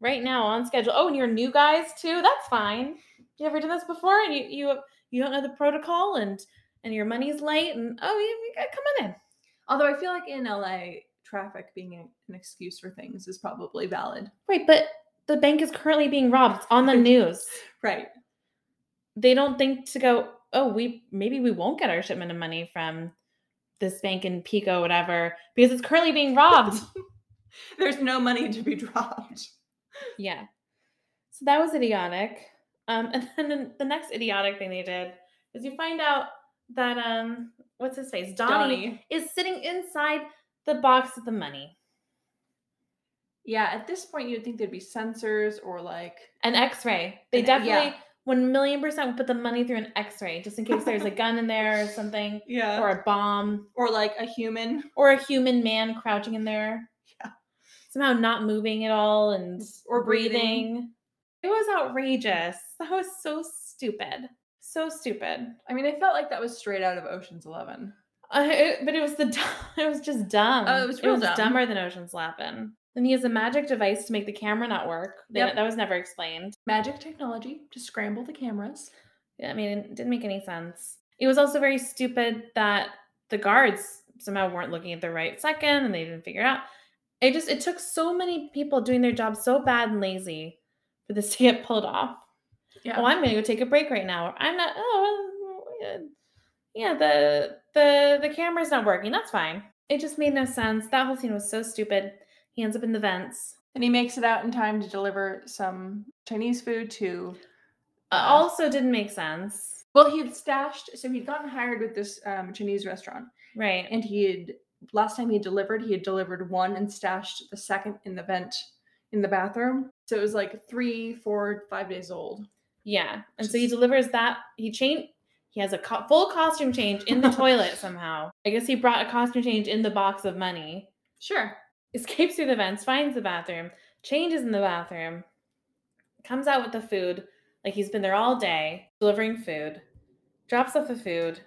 right now on schedule. Oh, and you're new guys too? That's fine. You ever done this before? And you you you don't know the protocol and and your money's late and oh, you, you come on in. Although I feel like in LA, traffic being an excuse for things is probably valid. Right, but the bank is currently being robbed. It's on the news. Right. they don't think to go, oh, we maybe we won't get our shipment of money from this bank in Pico, whatever, because it's currently being robbed. There's no money to be dropped. yeah. So that was idiotic. Um, and then the- the next idiotic thing they did is you find out that um, what's his face, Donnie, Donnie. is sitting inside the box of the money, Yeah, at this point you'd think there'd be sensors or like an X-ray. They An- definitely yeah. One million percent would put the money through an X-ray just in case there's a gun in there or something, yeah or a bomb. Or like a human or a human man crouching in there. Yeah. Somehow not moving at all and Or breathing. breathing. It was outrageous. That was so stupid. So stupid. I mean, I felt like that was straight out of Ocean's Eleven. Uh, it- but it was the it was just dumb. Oh, it was real dumb. dumber than Ocean's Eleven. Then he has a magic device to make the camera not work. They- Yep. That was never explained. Magic technology to scramble the cameras. Yeah, I mean, it didn't make any sense. It was also very stupid that the guards somehow weren't looking at the right second and they didn't figure it out. It just it took so many people doing their job so bad and lazy for this to get pulled off. Yeah. Oh, I'm gonna go take a break right now. I'm not. Oh, well, yeah. The the the camera's not working. That's fine. It just made no sense. That whole scene was so stupid. He ends up in the vents. and he makes it out in time to deliver some Chinese food to. Uh, also, didn't make sense. Well, he had stashed. So he'd gotten hired with this um, Chinese restaurant, Right. and he had last time he delivered, he had delivered one and stashed the second in the vent in the bathroom. So it was like three, four, five days old. Yeah, and so he delivers that. He change. He has a co- full costume change in the toilet somehow. I guess he brought a costume change in the box of money. Sure. Escapes through the vents, finds the bathroom, changes in the bathroom, comes out with the food like he's been there all day delivering food, drops off the food.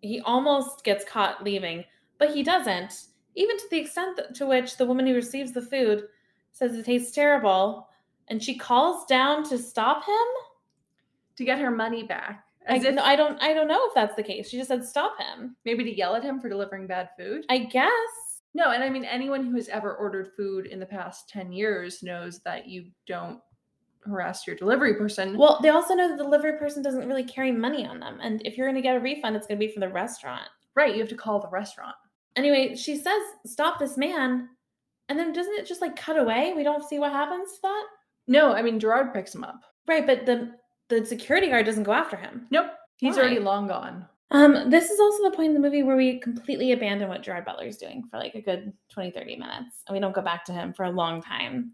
He almost gets caught leaving, but he doesn't. Even to the extent that, to which the woman who receives the food says it tastes terrible, and she calls down to stop him. To get her money back, I, if no, I don't I don't know if that's the case. She just said stop him. maybe to yell at him for delivering bad food. I guess. No, and I mean anyone who has ever ordered food in the past 10 years knows that you don't harass your delivery person. Well, they also know that the delivery person doesn't really carry money on them, and if you're going to get a refund, it's going to be from the restaurant. right, you have to call the restaurant. Anyway, she says stop this man, and then doesn't it just like cut away? We don't see what happens to that. No, I mean Gerard picks him up. Right, but the the security guard doesn't go after him. Nope, he's Why? already long gone. Um, this is also the point in the movie where we completely abandon what Gerard Butler's doing for like a good 20, 30 minutes. And we don't go back to him for a long time.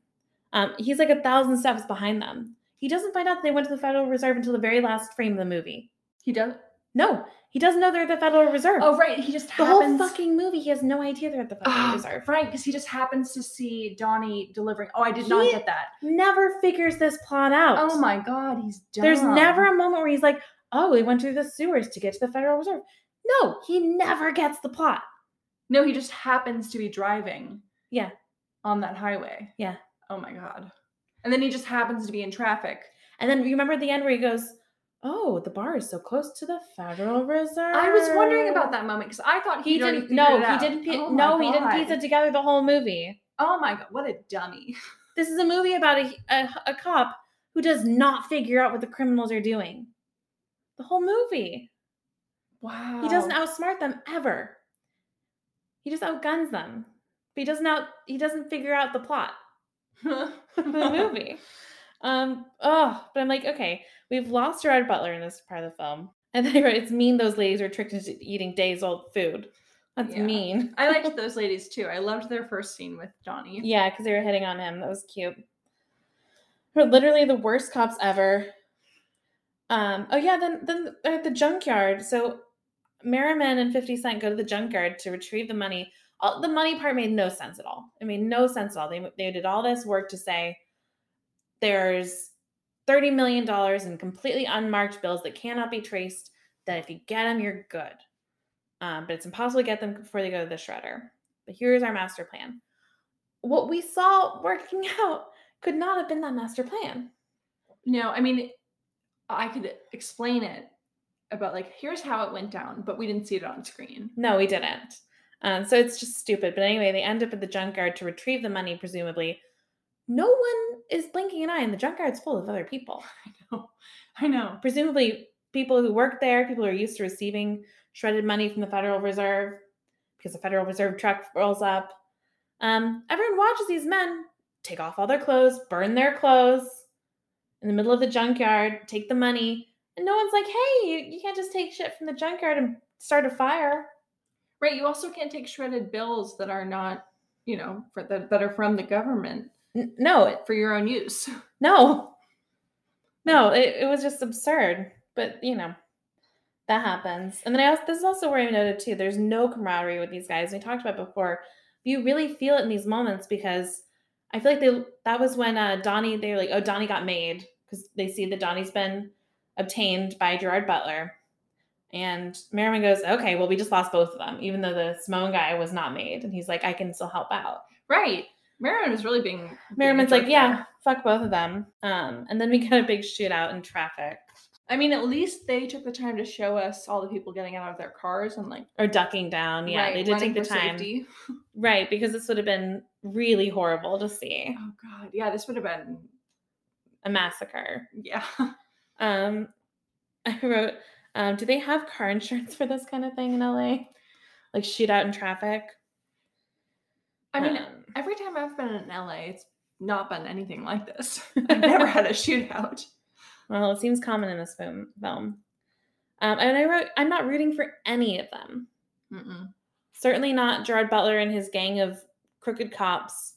Um, he's like a thousand steps behind them. He doesn't find out they went to the Federal Reserve until the very last frame of the movie. He does. No, he doesn't know they're at the Federal Reserve. Oh, right. He just the happens. whole fucking movie, he has no idea they're at the Federal Ah, Reserve. right, because he just happens to see Donnie delivering. Oh, I did not get that. Never figures this plot out. Oh my god, he's dumb. There's never a moment where he's like, oh, he went through the sewers to get to the Federal Reserve. No, he never gets the plot. No, he just happens to be driving. Yeah. On that highway. Yeah. Oh my god. And then he just happens to be in traffic. And then you remember at the end where he goes, "Oh, the bar is so close to the Federal Reserve." I was wondering about that moment because I thought He didn't. No, he didn't. Pi- Oh no, he didn't piece it together the whole movie. Oh my god, what a dummy. This is a movie about a, a a cop who does not figure out what the criminals are doing. The whole movie. Wow. He doesn't outsmart them ever. He just outguns them. But he doesn't out. He doesn't figure out the plot. the the movie. Um, oh, but I'm like, okay, we've lost Gerard Butler in this part of the film. And then I wrote, it's mean those ladies are tricked into eating days old food. That's Yeah. mean. I liked those ladies too. I loved their first scene with Donnie. Yeah, because they were hitting on him. That was cute. They're literally the worst cops ever. Um, oh yeah, then then at the junkyard. So Merriman and 50 Cent go to the junkyard to retrieve the money. All, the money part made no sense at all. It made no sense at all. They, they did all this work to say there's $30 million in completely unmarked bills that cannot be traced, that if you get them, you're good. Um, but it's impossible to get them before they go to the shredder. But here's our master plan. What we saw working out could not have been that master plan. No, I mean, I could explain it about like here's how it went down, but we didn't see it on screen. No, we didn't. Um, so it's just stupid. But anyway, they end up at the junkyard to retrieve the money, presumably. No one is blinking an eye, and the junkyard's full of other people. I know. I know. Presumably, people who work there, people who are used to receiving shredded money from the Federal Reserve, because the Federal Reserve truck rolls up. Um, everyone watches these men take off all their clothes, burn their clothes in the middle of the junkyard, take the money, and no one's like, hey, you, you can't just take shit from the junkyard and start a fire. Right. You also can't take shredded bills that are not, you know, for that, that are from the government. N- no, for your own use. No. No, it, it was just absurd. But you know, that happens. And then I also this is also where I noted too, there's no camaraderie with these guys. We talked about before. You really feel it in these moments because I feel like they that was when uh Donnie they were like, oh Donnie got made because they see that Donnie's been obtained by Gerard Butler. And Merriman goes, okay, well, we just lost both of them, even though the Samoan guy was not made. And he's like, I can still help out. Right. Merriman was really being. being Merriman's like, yeah, fuck both of them. Um, and then we get a big shootout in traffic. I mean, at least they took the time to show us all the people getting out of their cars and like or ducking down. Yeah, right, they did take the time. Safety. Right, because this would have been really horrible to see. Oh god, yeah, this would have been a massacre. Yeah. Um, I wrote, um, do they have car insurance for this kind of thing in LA? Like shootout in traffic? I mean, um, every time I've been in LA, it's not been anything like this. I've never had a shootout. Well, it seems common in this film. film. Um, and I wrote, I'm not rooting for any of them. Mm-mm. Certainly not Gerard Butler and his gang of crooked cops,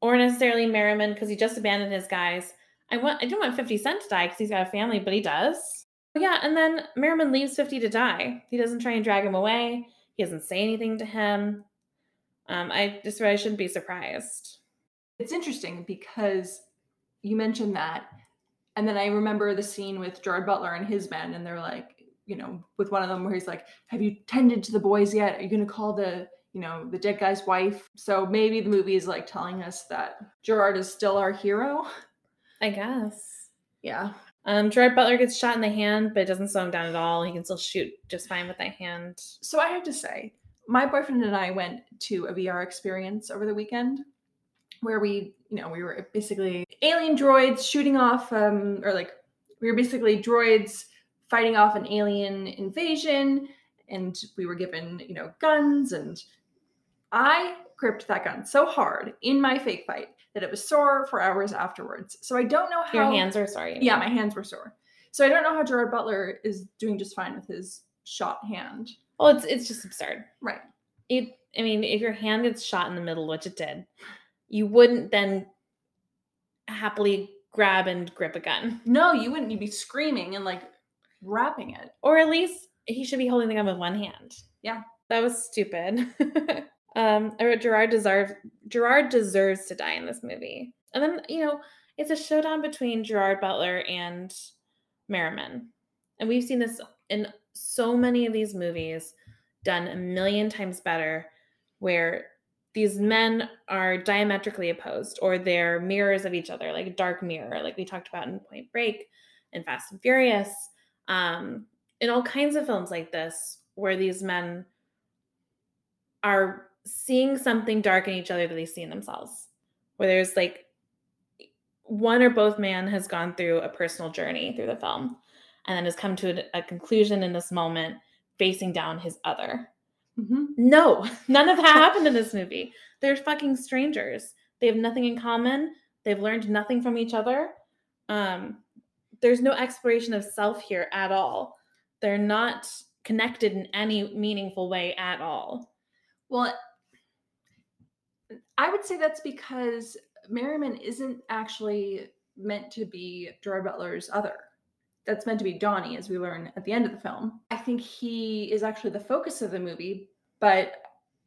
or necessarily Merriman because he just abandoned his guys. I want I don't want 50 Cent to die because he's got a family, but he does. But yeah, and then Merriman leaves 50 to die. He doesn't try and drag him away. He doesn't say anything to him. Um, I just really shouldn't be surprised. It's interesting because you mentioned that, and then I remember the scene with Gerard Butler and his men, and they're like, you know, with one of them where he's like, "Have you tended to the boys yet? Are you going to call the you know, the dead guy's wife. So maybe the movie is like telling us that Gerard is still our hero. I guess. Yeah. Um, Gerard Butler gets shot in the hand, but it doesn't slow him down at all. He can still shoot just fine with that hand. So I have to say, my boyfriend and I went to a VR experience over the weekend where we, you know, we were basically alien droids shooting off, um, or like we were basically droids fighting off an alien invasion, and we were given, you know, guns, and I gripped that gun so hard in my fake fight that it was sore for hours afterwards. So I don't know how your hands are sore. Yeah, my hands were sore. So I don't know how Gerard Butler is doing just fine with his shot hand. Well, it's it's just absurd. Right. It I mean, if your hand gets shot in the middle, which it did, you wouldn't then happily grab and grip a gun. No, you wouldn't. You'd be screaming and like wrapping it. Or at least he should be holding the gun with one hand. Yeah. That was stupid. Um, I wrote Gerard deserves Gerard deserves to die in this movie. And then, you know, it's a showdown between Gerard Butler and Merriman. And we've seen this in so many of these movies done a million times better where these men are diametrically opposed or they're mirrors of each other, like a dark mirror, like we talked about in Point Break and Fast and Furious. Um, in all kinds of films like this, where these men are seeing something dark in each other that they see in themselves, where there's like one or both man has gone through a personal journey through the film and then has come to a, a conclusion in this moment facing down his other. Mm-hmm. No, none of that happened in this movie. They're fucking strangers. They have nothing in common. They've learned nothing from each other. Um, there's no exploration of self here at all. They're not connected in any meaningful way at all. Well, I would say that's because Merriman isn't actually meant to be Gerard Butler's other. That's meant to be Donnie, as we learn at the end of the film. I think he is actually the focus of the movie, but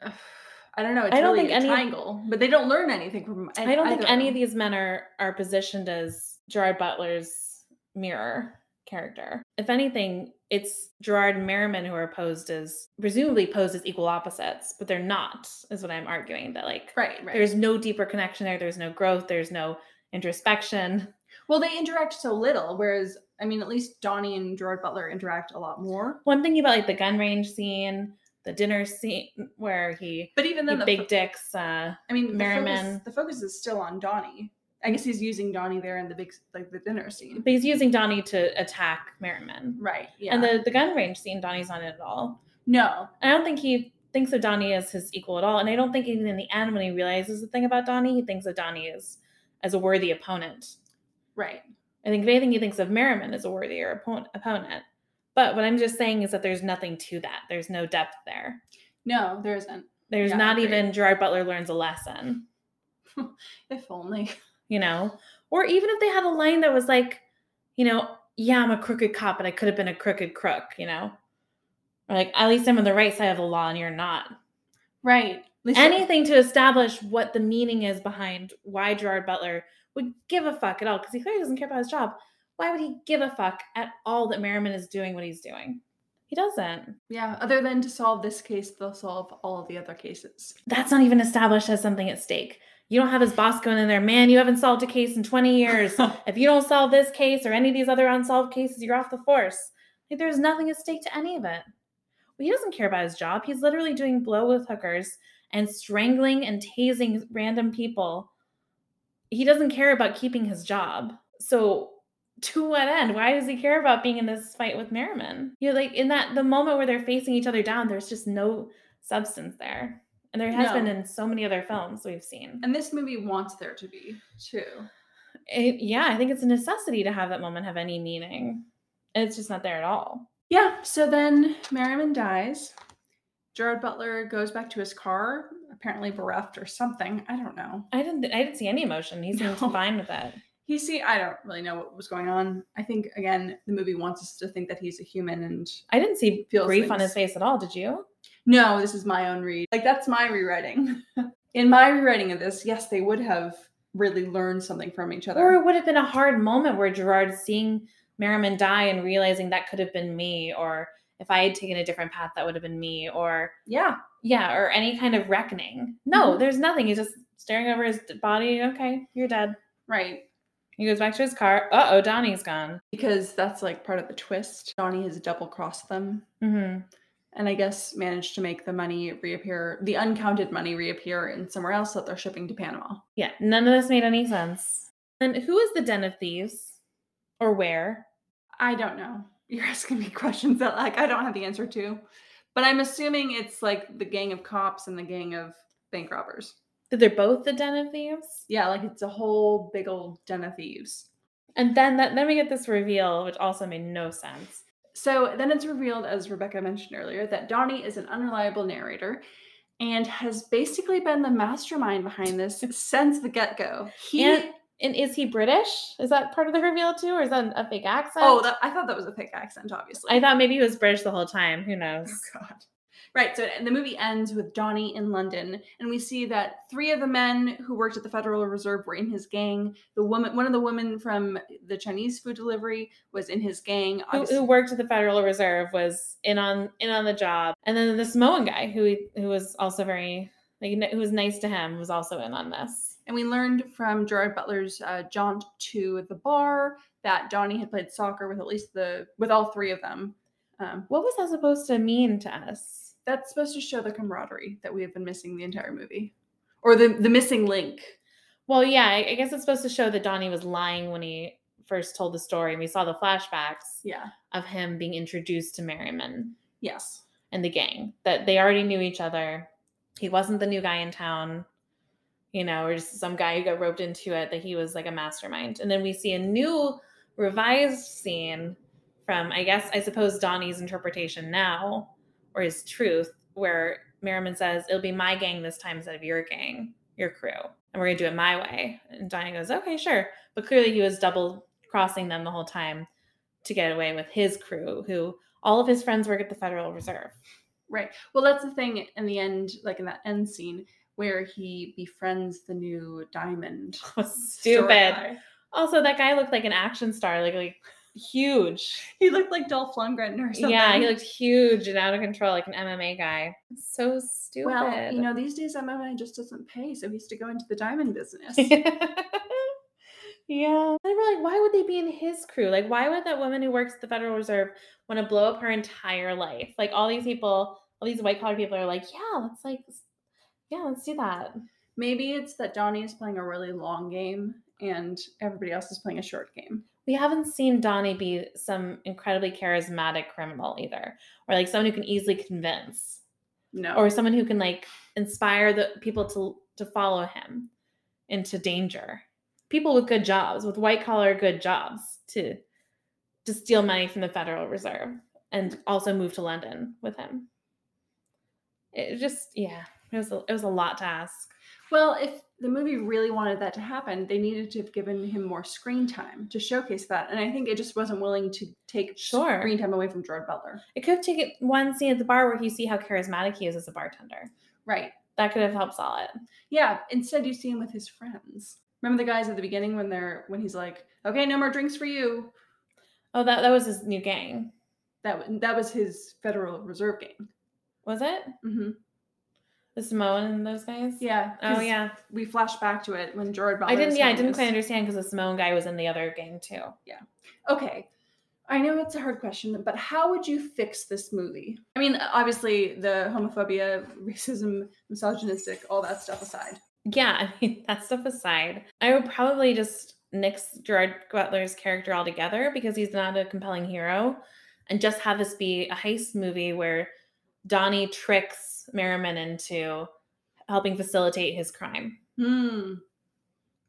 uh, I don't know. It's I don't really think a any- triangle, but they don't learn anything from. I don't think any of these men are are positioned as Gerard Butler's mirror character. If anything, it's Gerard and Merriman who are posed as presumably posed as equal opposites, but they're not, is what I'm arguing. That like Right, right. there's no deeper connection there, there's no growth, there's no introspection. Well, they interact so little, whereas I mean, at least Donnie and Gerard Butler interact a lot more. One thing about like the gun range scene, the dinner scene where he, But even he then, the big fo- dicks uh I mean, the Merriman. focus, the focus is still on Donnie. I guess he's using Donnie there in the big, like the dinner scene. but he's using Donnie to attack Merriman. Right. Yeah. And the, the gun range scene, Donnie's not in it at all. no. I don't think he thinks of Donnie as his equal at all. And I don't think even in the end when he realizes the thing about Donnie, he thinks of Donnie as as a worthy opponent. Right. I think if anything, he thinks of Merriman as a worthier oppo- opponent. But what I'm just saying is that there's nothing to that. There's no depth there. No, there isn't. There's Yeah, not even Gerard Butler learns a lesson, If only. you know? Or even if they had a line that was like, you know, yeah, I'm a crooked cop, but I could have been a crooked crook, you know? Or like, at least I'm on the right side of the law and you're not. Right. Anything to establish what the meaning is behind why Gerard Butler would give a fuck at all because he clearly doesn't care about his job. Why would he give a fuck at all that Merriman is doing what he's doing? He doesn't. Yeah. Other than to solve this case, they'll solve all of the other cases. That's not even established as something at stake. You don't have his boss going in there, man, you haven't solved a case in 20 years. if you don't solve this case or any of these other unsolved cases, you're off the force. Like there's nothing at stake to any of it. Well, he doesn't care about his job. He's literally doing blow with hookers and strangling and tasing random people. He doesn't care about keeping his job. So to what end? Why does he care about being in this fight with Merriman? You know, like in that the moment where they're facing each other down, there's just no substance there. And there has been in so many other films we've seen. And this movie wants there to be too. It, yeah, I think it's a necessity to have that moment have any meaning. And it's just not there at all. Yeah. So then Merriman dies. Gerard Butler goes back to his car, apparently bereft or something. I don't know. I didn't I didn't see any emotion. He seemed No. fine with it. He see, I don't really know what was going on. I think again, the movie wants us to think that he's a human and I didn't see Feels grief on his face at all. Did you? no, this is my own read. Like that's my rewriting. In my rewriting of this, yes, they would have really learned something from each other. Or it would have been a hard moment where Gerard seeing Merriman die and realizing that could have been me, or if I had taken a different path, that would have been me, or yeah. yeah, or any kind of reckoning. No, Mhm. there's nothing. He's just staring over his body. Okay, you're dead. Right. He goes back to his car. Uh oh, Donnie's gone. Because that's like part of the twist. Donnie has double crossed them. Mm-hmm. and I guess managed to make the money reappear, the uncounted money reappear in somewhere else that they're shipping to Panama. Yeah, none of this made any sense. And who is the Den of Thieves? Or where? I don't know. You're asking me questions that like I don't have the answer to, but I'm assuming it's like the gang of cops and the gang of bank robbers. That they're both the Den of Thieves? Yeah, like it's a whole big old den of thieves. And then that then we get this reveal, which also made no sense. So then it's revealed, as Rebecca mentioned earlier, that Donnie is an unreliable narrator and has basically been the mastermind behind this since the get go. He And and is he British? Is that part of the reveal too, or is that a fake accent? oh, that, I thought that was a fake accent, obviously. I thought maybe he was British the whole time. Who knows? Oh God. Right. So and the movie ends with Johnny in London, and we see that three of the men who worked at the Federal Reserve were in his gang. The woman, one of the women from the Chinese food delivery, was in his gang. Who, who worked at the Federal Reserve was in on in on the job, and then the Samoan guy who who was also very like who was nice to him was also in on this. And we learned from Gerard Butler's uh, jaunt to the bar that Donnie had played soccer with at least the with all three of them. Um, What was that supposed to mean to us? that's supposed to show the camaraderie that we have been missing the entire movie, or the the missing link. Well, yeah, I, I guess it's supposed to show that Donnie was lying when he first told the story, and we saw the flashbacks Yeah. of him being introduced to Merriman Yes. and the gang. That they already knew each other. He wasn't the new guy in town, you know, or just some guy who got roped into it. That he was like a mastermind. And then we see a new revised scene from, I guess, I suppose Donnie's interpretation now, or his truth, where Merriman says, "It'll be my gang this time instead of your gang, your crew." and we're gonna do it my way. And Donnie goes, okay, sure. But clearly he was double crossing them the whole time to get away with his crew, who all of his friends work at the Federal Reserve. Right. Well, that's the thing in the end, like in that end scene where he befriends the new diamond. Oh, stupid. Also, that guy looked like an action star, like like huge. He looked like Dolph Lundgren or something. Yeah, he looked huge and out of control, like an MMA guy. So stupid. Well, you know, these days MMA just doesn't pay, so he has to go into the diamond business. yeah. They we're like, why would they be in his crew? Like, why would that woman who works at the Federal Reserve want to blow up her entire life? Like, all these people, all these white collar people are like, yeah, let's like, yeah, let's do that. Maybe it's that Donnie is playing a really long game and everybody else is playing a short game. We haven't seen Donnie be some incredibly charismatic criminal either, or like someone who can easily convince, No. or someone who can like inspire the people to to follow him into danger. People with good jobs, with white collar good jobs, to to steal money from the Federal Reserve and also move to London with him. It just yeah, it was a, it was a lot to ask. Well, if the movie really wanted that to happen, they needed to have given him more screen time to showcase that. And I think it just wasn't willing to take Sure. screen time away from Gerard Butler. It could have taken one scene at the bar where you see how charismatic he is as a bartender. Right. That could have helped sell it. Yeah. Instead, you see him with his friends. Remember the guys at the beginning when they're when he's like, "Okay, no more drinks for you." Oh, that that was his new gang, That that was his Federal Reserve gang. was it? hmm The Samoan and those guys. Yeah. Oh yeah. We flash back to it when Gerard Butler. I didn't. Yeah, I didn't quite understand because the Samoan guy was in the other gang too. Yeah. Okay. I know it's a hard question, but how would you fix this movie? I mean, obviously, the homophobia, racism, misogynistic, all that stuff aside. Yeah, I mean that stuff aside, I would probably just nix Gerard Butler's character altogether because he's not a compelling hero, and just have this be a heist movie where Donnie tricks Merriman into helping facilitate his crime. Hmm.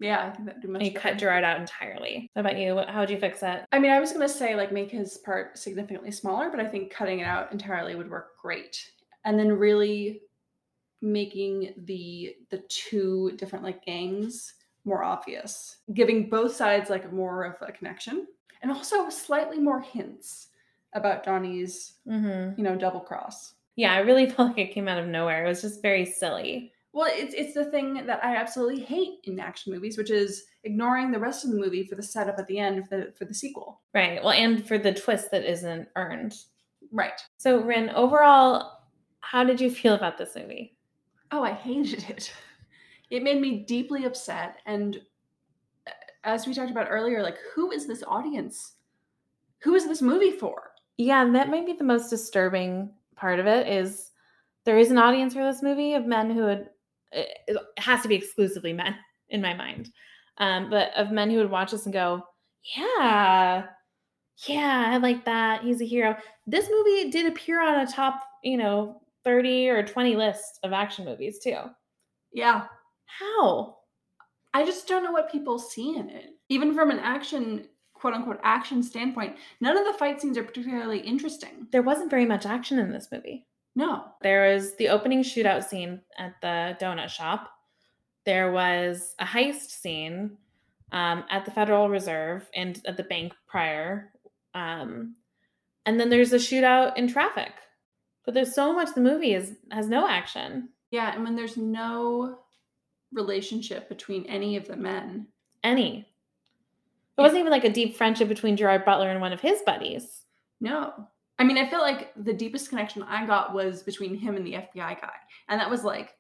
Yeah, I think that'd be much And you cut Gerard out entirely. How about you? How would you fix it? I mean, I was gonna say like make his part significantly smaller, but I think cutting it out entirely would work great. And then really making the the two different like gangs more obvious, giving both sides like more of a connection, and also slightly more hints about Donnie's hmm you know double cross. Yeah, I really felt like it came out of nowhere. It was just very silly. Well, it's it's the thing that I absolutely hate in action movies, which is ignoring the rest of the movie for the setup at the end for the for the sequel. Right. Well, and for the twist that isn't earned. Right. So, Rin, overall, how did you feel about this movie? Oh, I hated it. It made me deeply upset. And uh, as we talked about earlier, like, who is this audience? Who is this movie for? Yeah, and that might be the most disturbing part of it is there is an audience for this movie of men who would it has to be exclusively men in my mind. Um, but of men who would watch this and go, "Yeah. Yeah, I like that. He's a hero." This movie did appear on a top, you know, 30 or 20 list of action movies too. Yeah. How? I just don't know what people see in it. Even from an action, quote unquote, action standpoint, none of the fight scenes are particularly interesting. There wasn't very much action in this movie. No. There was the opening shootout scene at the donut shop. There was a heist scene um, at the Federal Reserve and at the bank prior. Um, and then there's a shootout in traffic. But there's so much the movie is has no action. Yeah. And when there's no relationship between any of the men, Any. It wasn't even like a deep friendship between Gerard Butler and one of his buddies. No. I mean, I feel like the deepest connection I got was between him and the FBI guy. And that was like,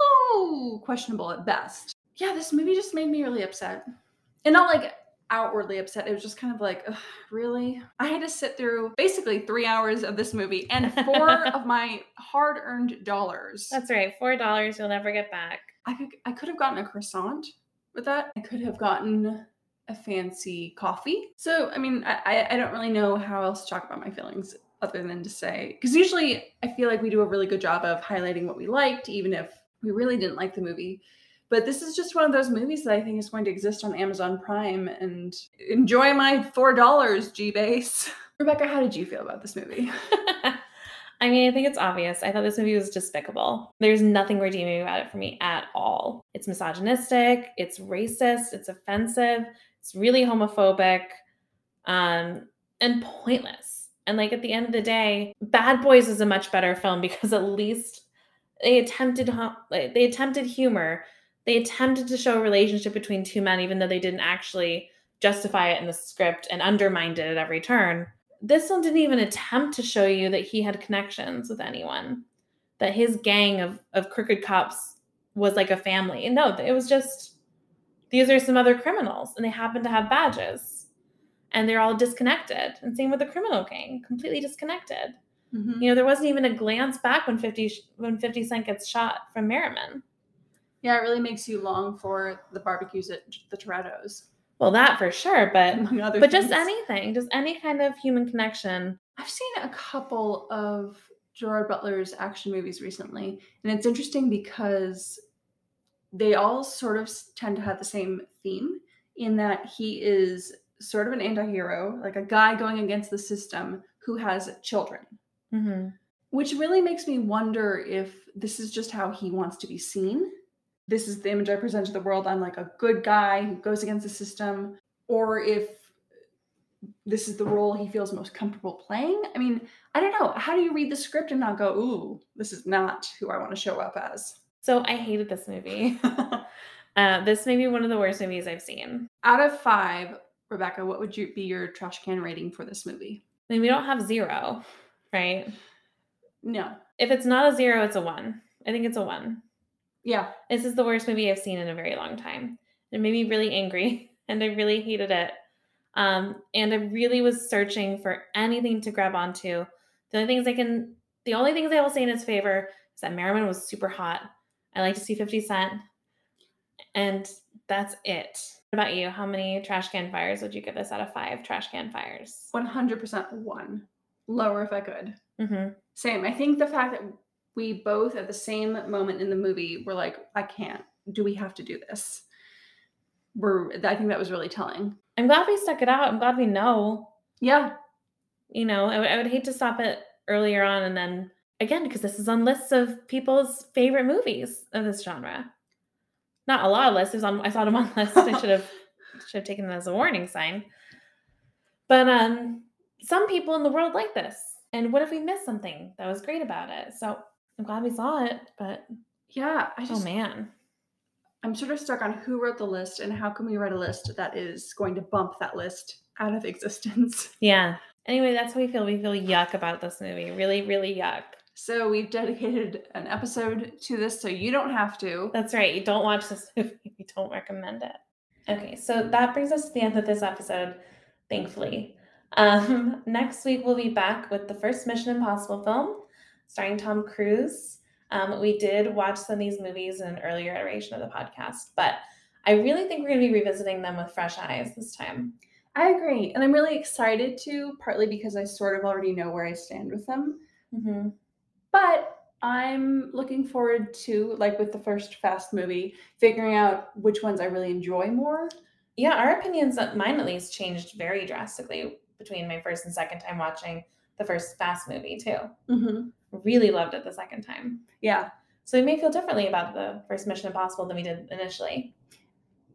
oh, questionable at best. Yeah, this movie just made me really upset. And not like outwardly upset. It was just kind of like, Ugh, really? I had to sit through basically three hours of this movie and four of my hard earned dollars. That's right, four dollars you'll never get back. I could I could have gotten a croissant with that. I could have gotten a fancy coffee. So I mean, I I- don't really know how else to talk about my feelings other than to say because usually I feel like we do a really good job of highlighting what we liked, even if we really didn't like the movie. But this is just one of those movies that I think is going to exist on Amazon Prime and enjoy my four dollars, G base. Rebecca, how did you feel about this movie? I mean, I think it's obvious. I thought this movie was despicable. There's nothing redeeming about it for me at all. It's misogynistic, it's racist, it's offensive, it's really homophobic. Um, and pointless. And like at the end of the day, Bad Boys is a much better film because at least they attempted they attempted humor. They attempted to show a relationship between two men, even though they didn't actually justify it in the script and undermined it at every turn. This one didn't even attempt to show you that he had connections with anyone, that his gang of, of crooked cops was like a family. No, it was just these are some other criminals and they happen to have badges and they're all disconnected. And same with the criminal gang, completely disconnected. Mm-hmm. You know, there wasn't even a glance back when 50 when 50 Cent gets shot from Merrimen. Yeah, it really makes you long for the barbecues at the Toretto's. Well, that for sure, but but things. just anything, just any kind of human connection. I've seen a couple of Gerard Butler's action movies recently, and it's interesting because they all sort of tend to have the same theme in that he is sort of an anti-hero, like a guy going against the system who has children. Mm-hmm. Which really makes me wonder if this is just how he wants to be seen this is the image I present to the world. I'm like a good guy who goes against the system, or if this is the role he feels most comfortable playing. I mean, I don't know. How do you read the script and not go, ooh, this is not who I want to show up as? So I hated this movie. uh, this may be one of the worst movies I've seen. Out of five, Rebecca, what would you be your trash can rating for this movie? I mean, we don't have zero, right? No. If it's not a zero, it's a one. I think it's a one. Yeah. This is the worst movie I've seen in a very long time. It made me really angry and I really hated it. Um, and I really was searching for anything to grab onto. The only things I can, the only things I will say in its favor is that Merrimen was super hot. I like to see 50 Cent. And that's it. What about you? How many trash can fires would you give this out of five trash can fires? 100% one. Lower if I could. Mm-hmm. Same. I think the fact that we both at the same moment in the movie were like, I can't. Do we have to do this? We're I think that was really telling. I'm glad we stuck it out. I'm glad we know. Yeah. You know, I, w- I would hate to stop it earlier on and then again, because this is on lists of people's favorite movies of this genre. Not a lot of lists. It was on I saw them on lists. I should have should have taken it as a warning sign. But um some people in the world like this. And what if we missed something that was great about it? So I'm glad we saw it, but yeah, I oh, just, oh man, I'm sort of stuck on who wrote the list and how can we write a list that is going to bump that list out of existence. Yeah. Anyway, that's how we feel. We feel yuck about this movie. Really, really yuck. So we've dedicated an episode to this, so you don't have to. That's right. You don't watch this movie. We don't recommend it. Okay, so that brings us to the end of this episode, thankfully. Um, next week we'll be back with the first Mission Impossible film starring Tom Cruise. Um, we did watch some of these movies in an earlier iteration of the podcast, but I really think we're going to be revisiting them with fresh eyes this time. I agree. And I'm really excited to, partly because I sort of already know where I stand with them. Mm-hmm. But I'm looking forward to, like with the first Fast movie, figuring out which ones I really enjoy more. Yeah, our opinions, mine at least, changed very drastically between my first and second time watching the first Fast movie, too. Mm-hmm really loved it the second time. Yeah. So we may feel differently about the first Mission Impossible than we did initially.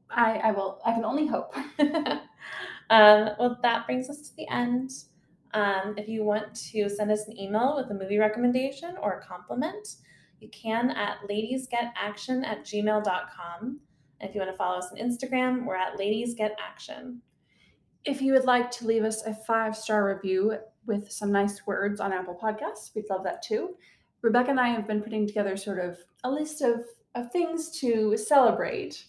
I, I will. I can only hope. um, well, that brings us to the end. Um, if you want to send us an email with a movie recommendation or a compliment, you can at ladiesgetaction at gmail.com. And if you want to follow us on Instagram, we're at ladiesgetaction. If you would like to leave us a five star review with some nice words on Apple Podcasts. We'd love that too. Rebecca and I have been putting together sort of a list of, of things to celebrate.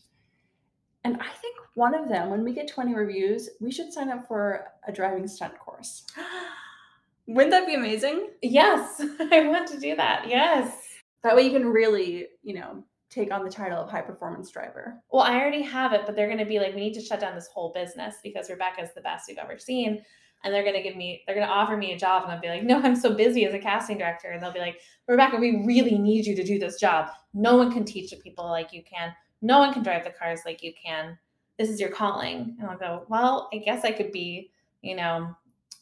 And I think one of them, when we get 20 reviews, we should sign up for a driving stunt course. Wouldn't that be amazing? Yes, I want to do that. Yes. That way you can really, you know, take on the title of high performance driver. Well, I already have it, but they're going to be like, we need to shut down this whole business because Rebecca's the best we've ever seen and they're gonna give me they're gonna offer me a job and I'll be like, no, I'm so busy as a casting director. And they'll be like, Rebecca, we really need you to do this job. No one can teach the people like you can. No one can drive the cars like you can. This is your calling. And I'll go, well, I guess I could be, you know,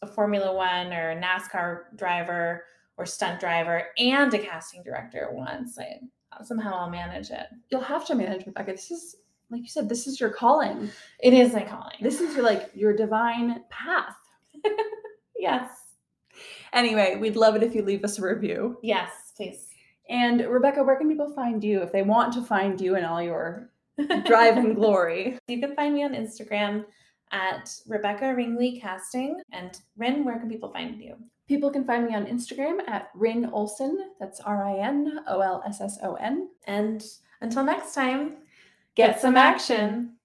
a Formula One or a NASCAR driver or stunt driver and a casting director at once. I somehow I'll manage it. You'll have to manage Rebecca. This is like you said, this is your calling. It is my calling. This is your like your divine path yes. Anyway, we'd love it if you leave us a review. Yes, please. And Rebecca, where can people find you if they want to find you in all your driving glory? You can find me on Instagram at Rebecca Ringley Casting. And Rin, where can people find you? People can find me on Instagram at Rin Olsson. That's R I N O L S S O N. And until next time, Get some action.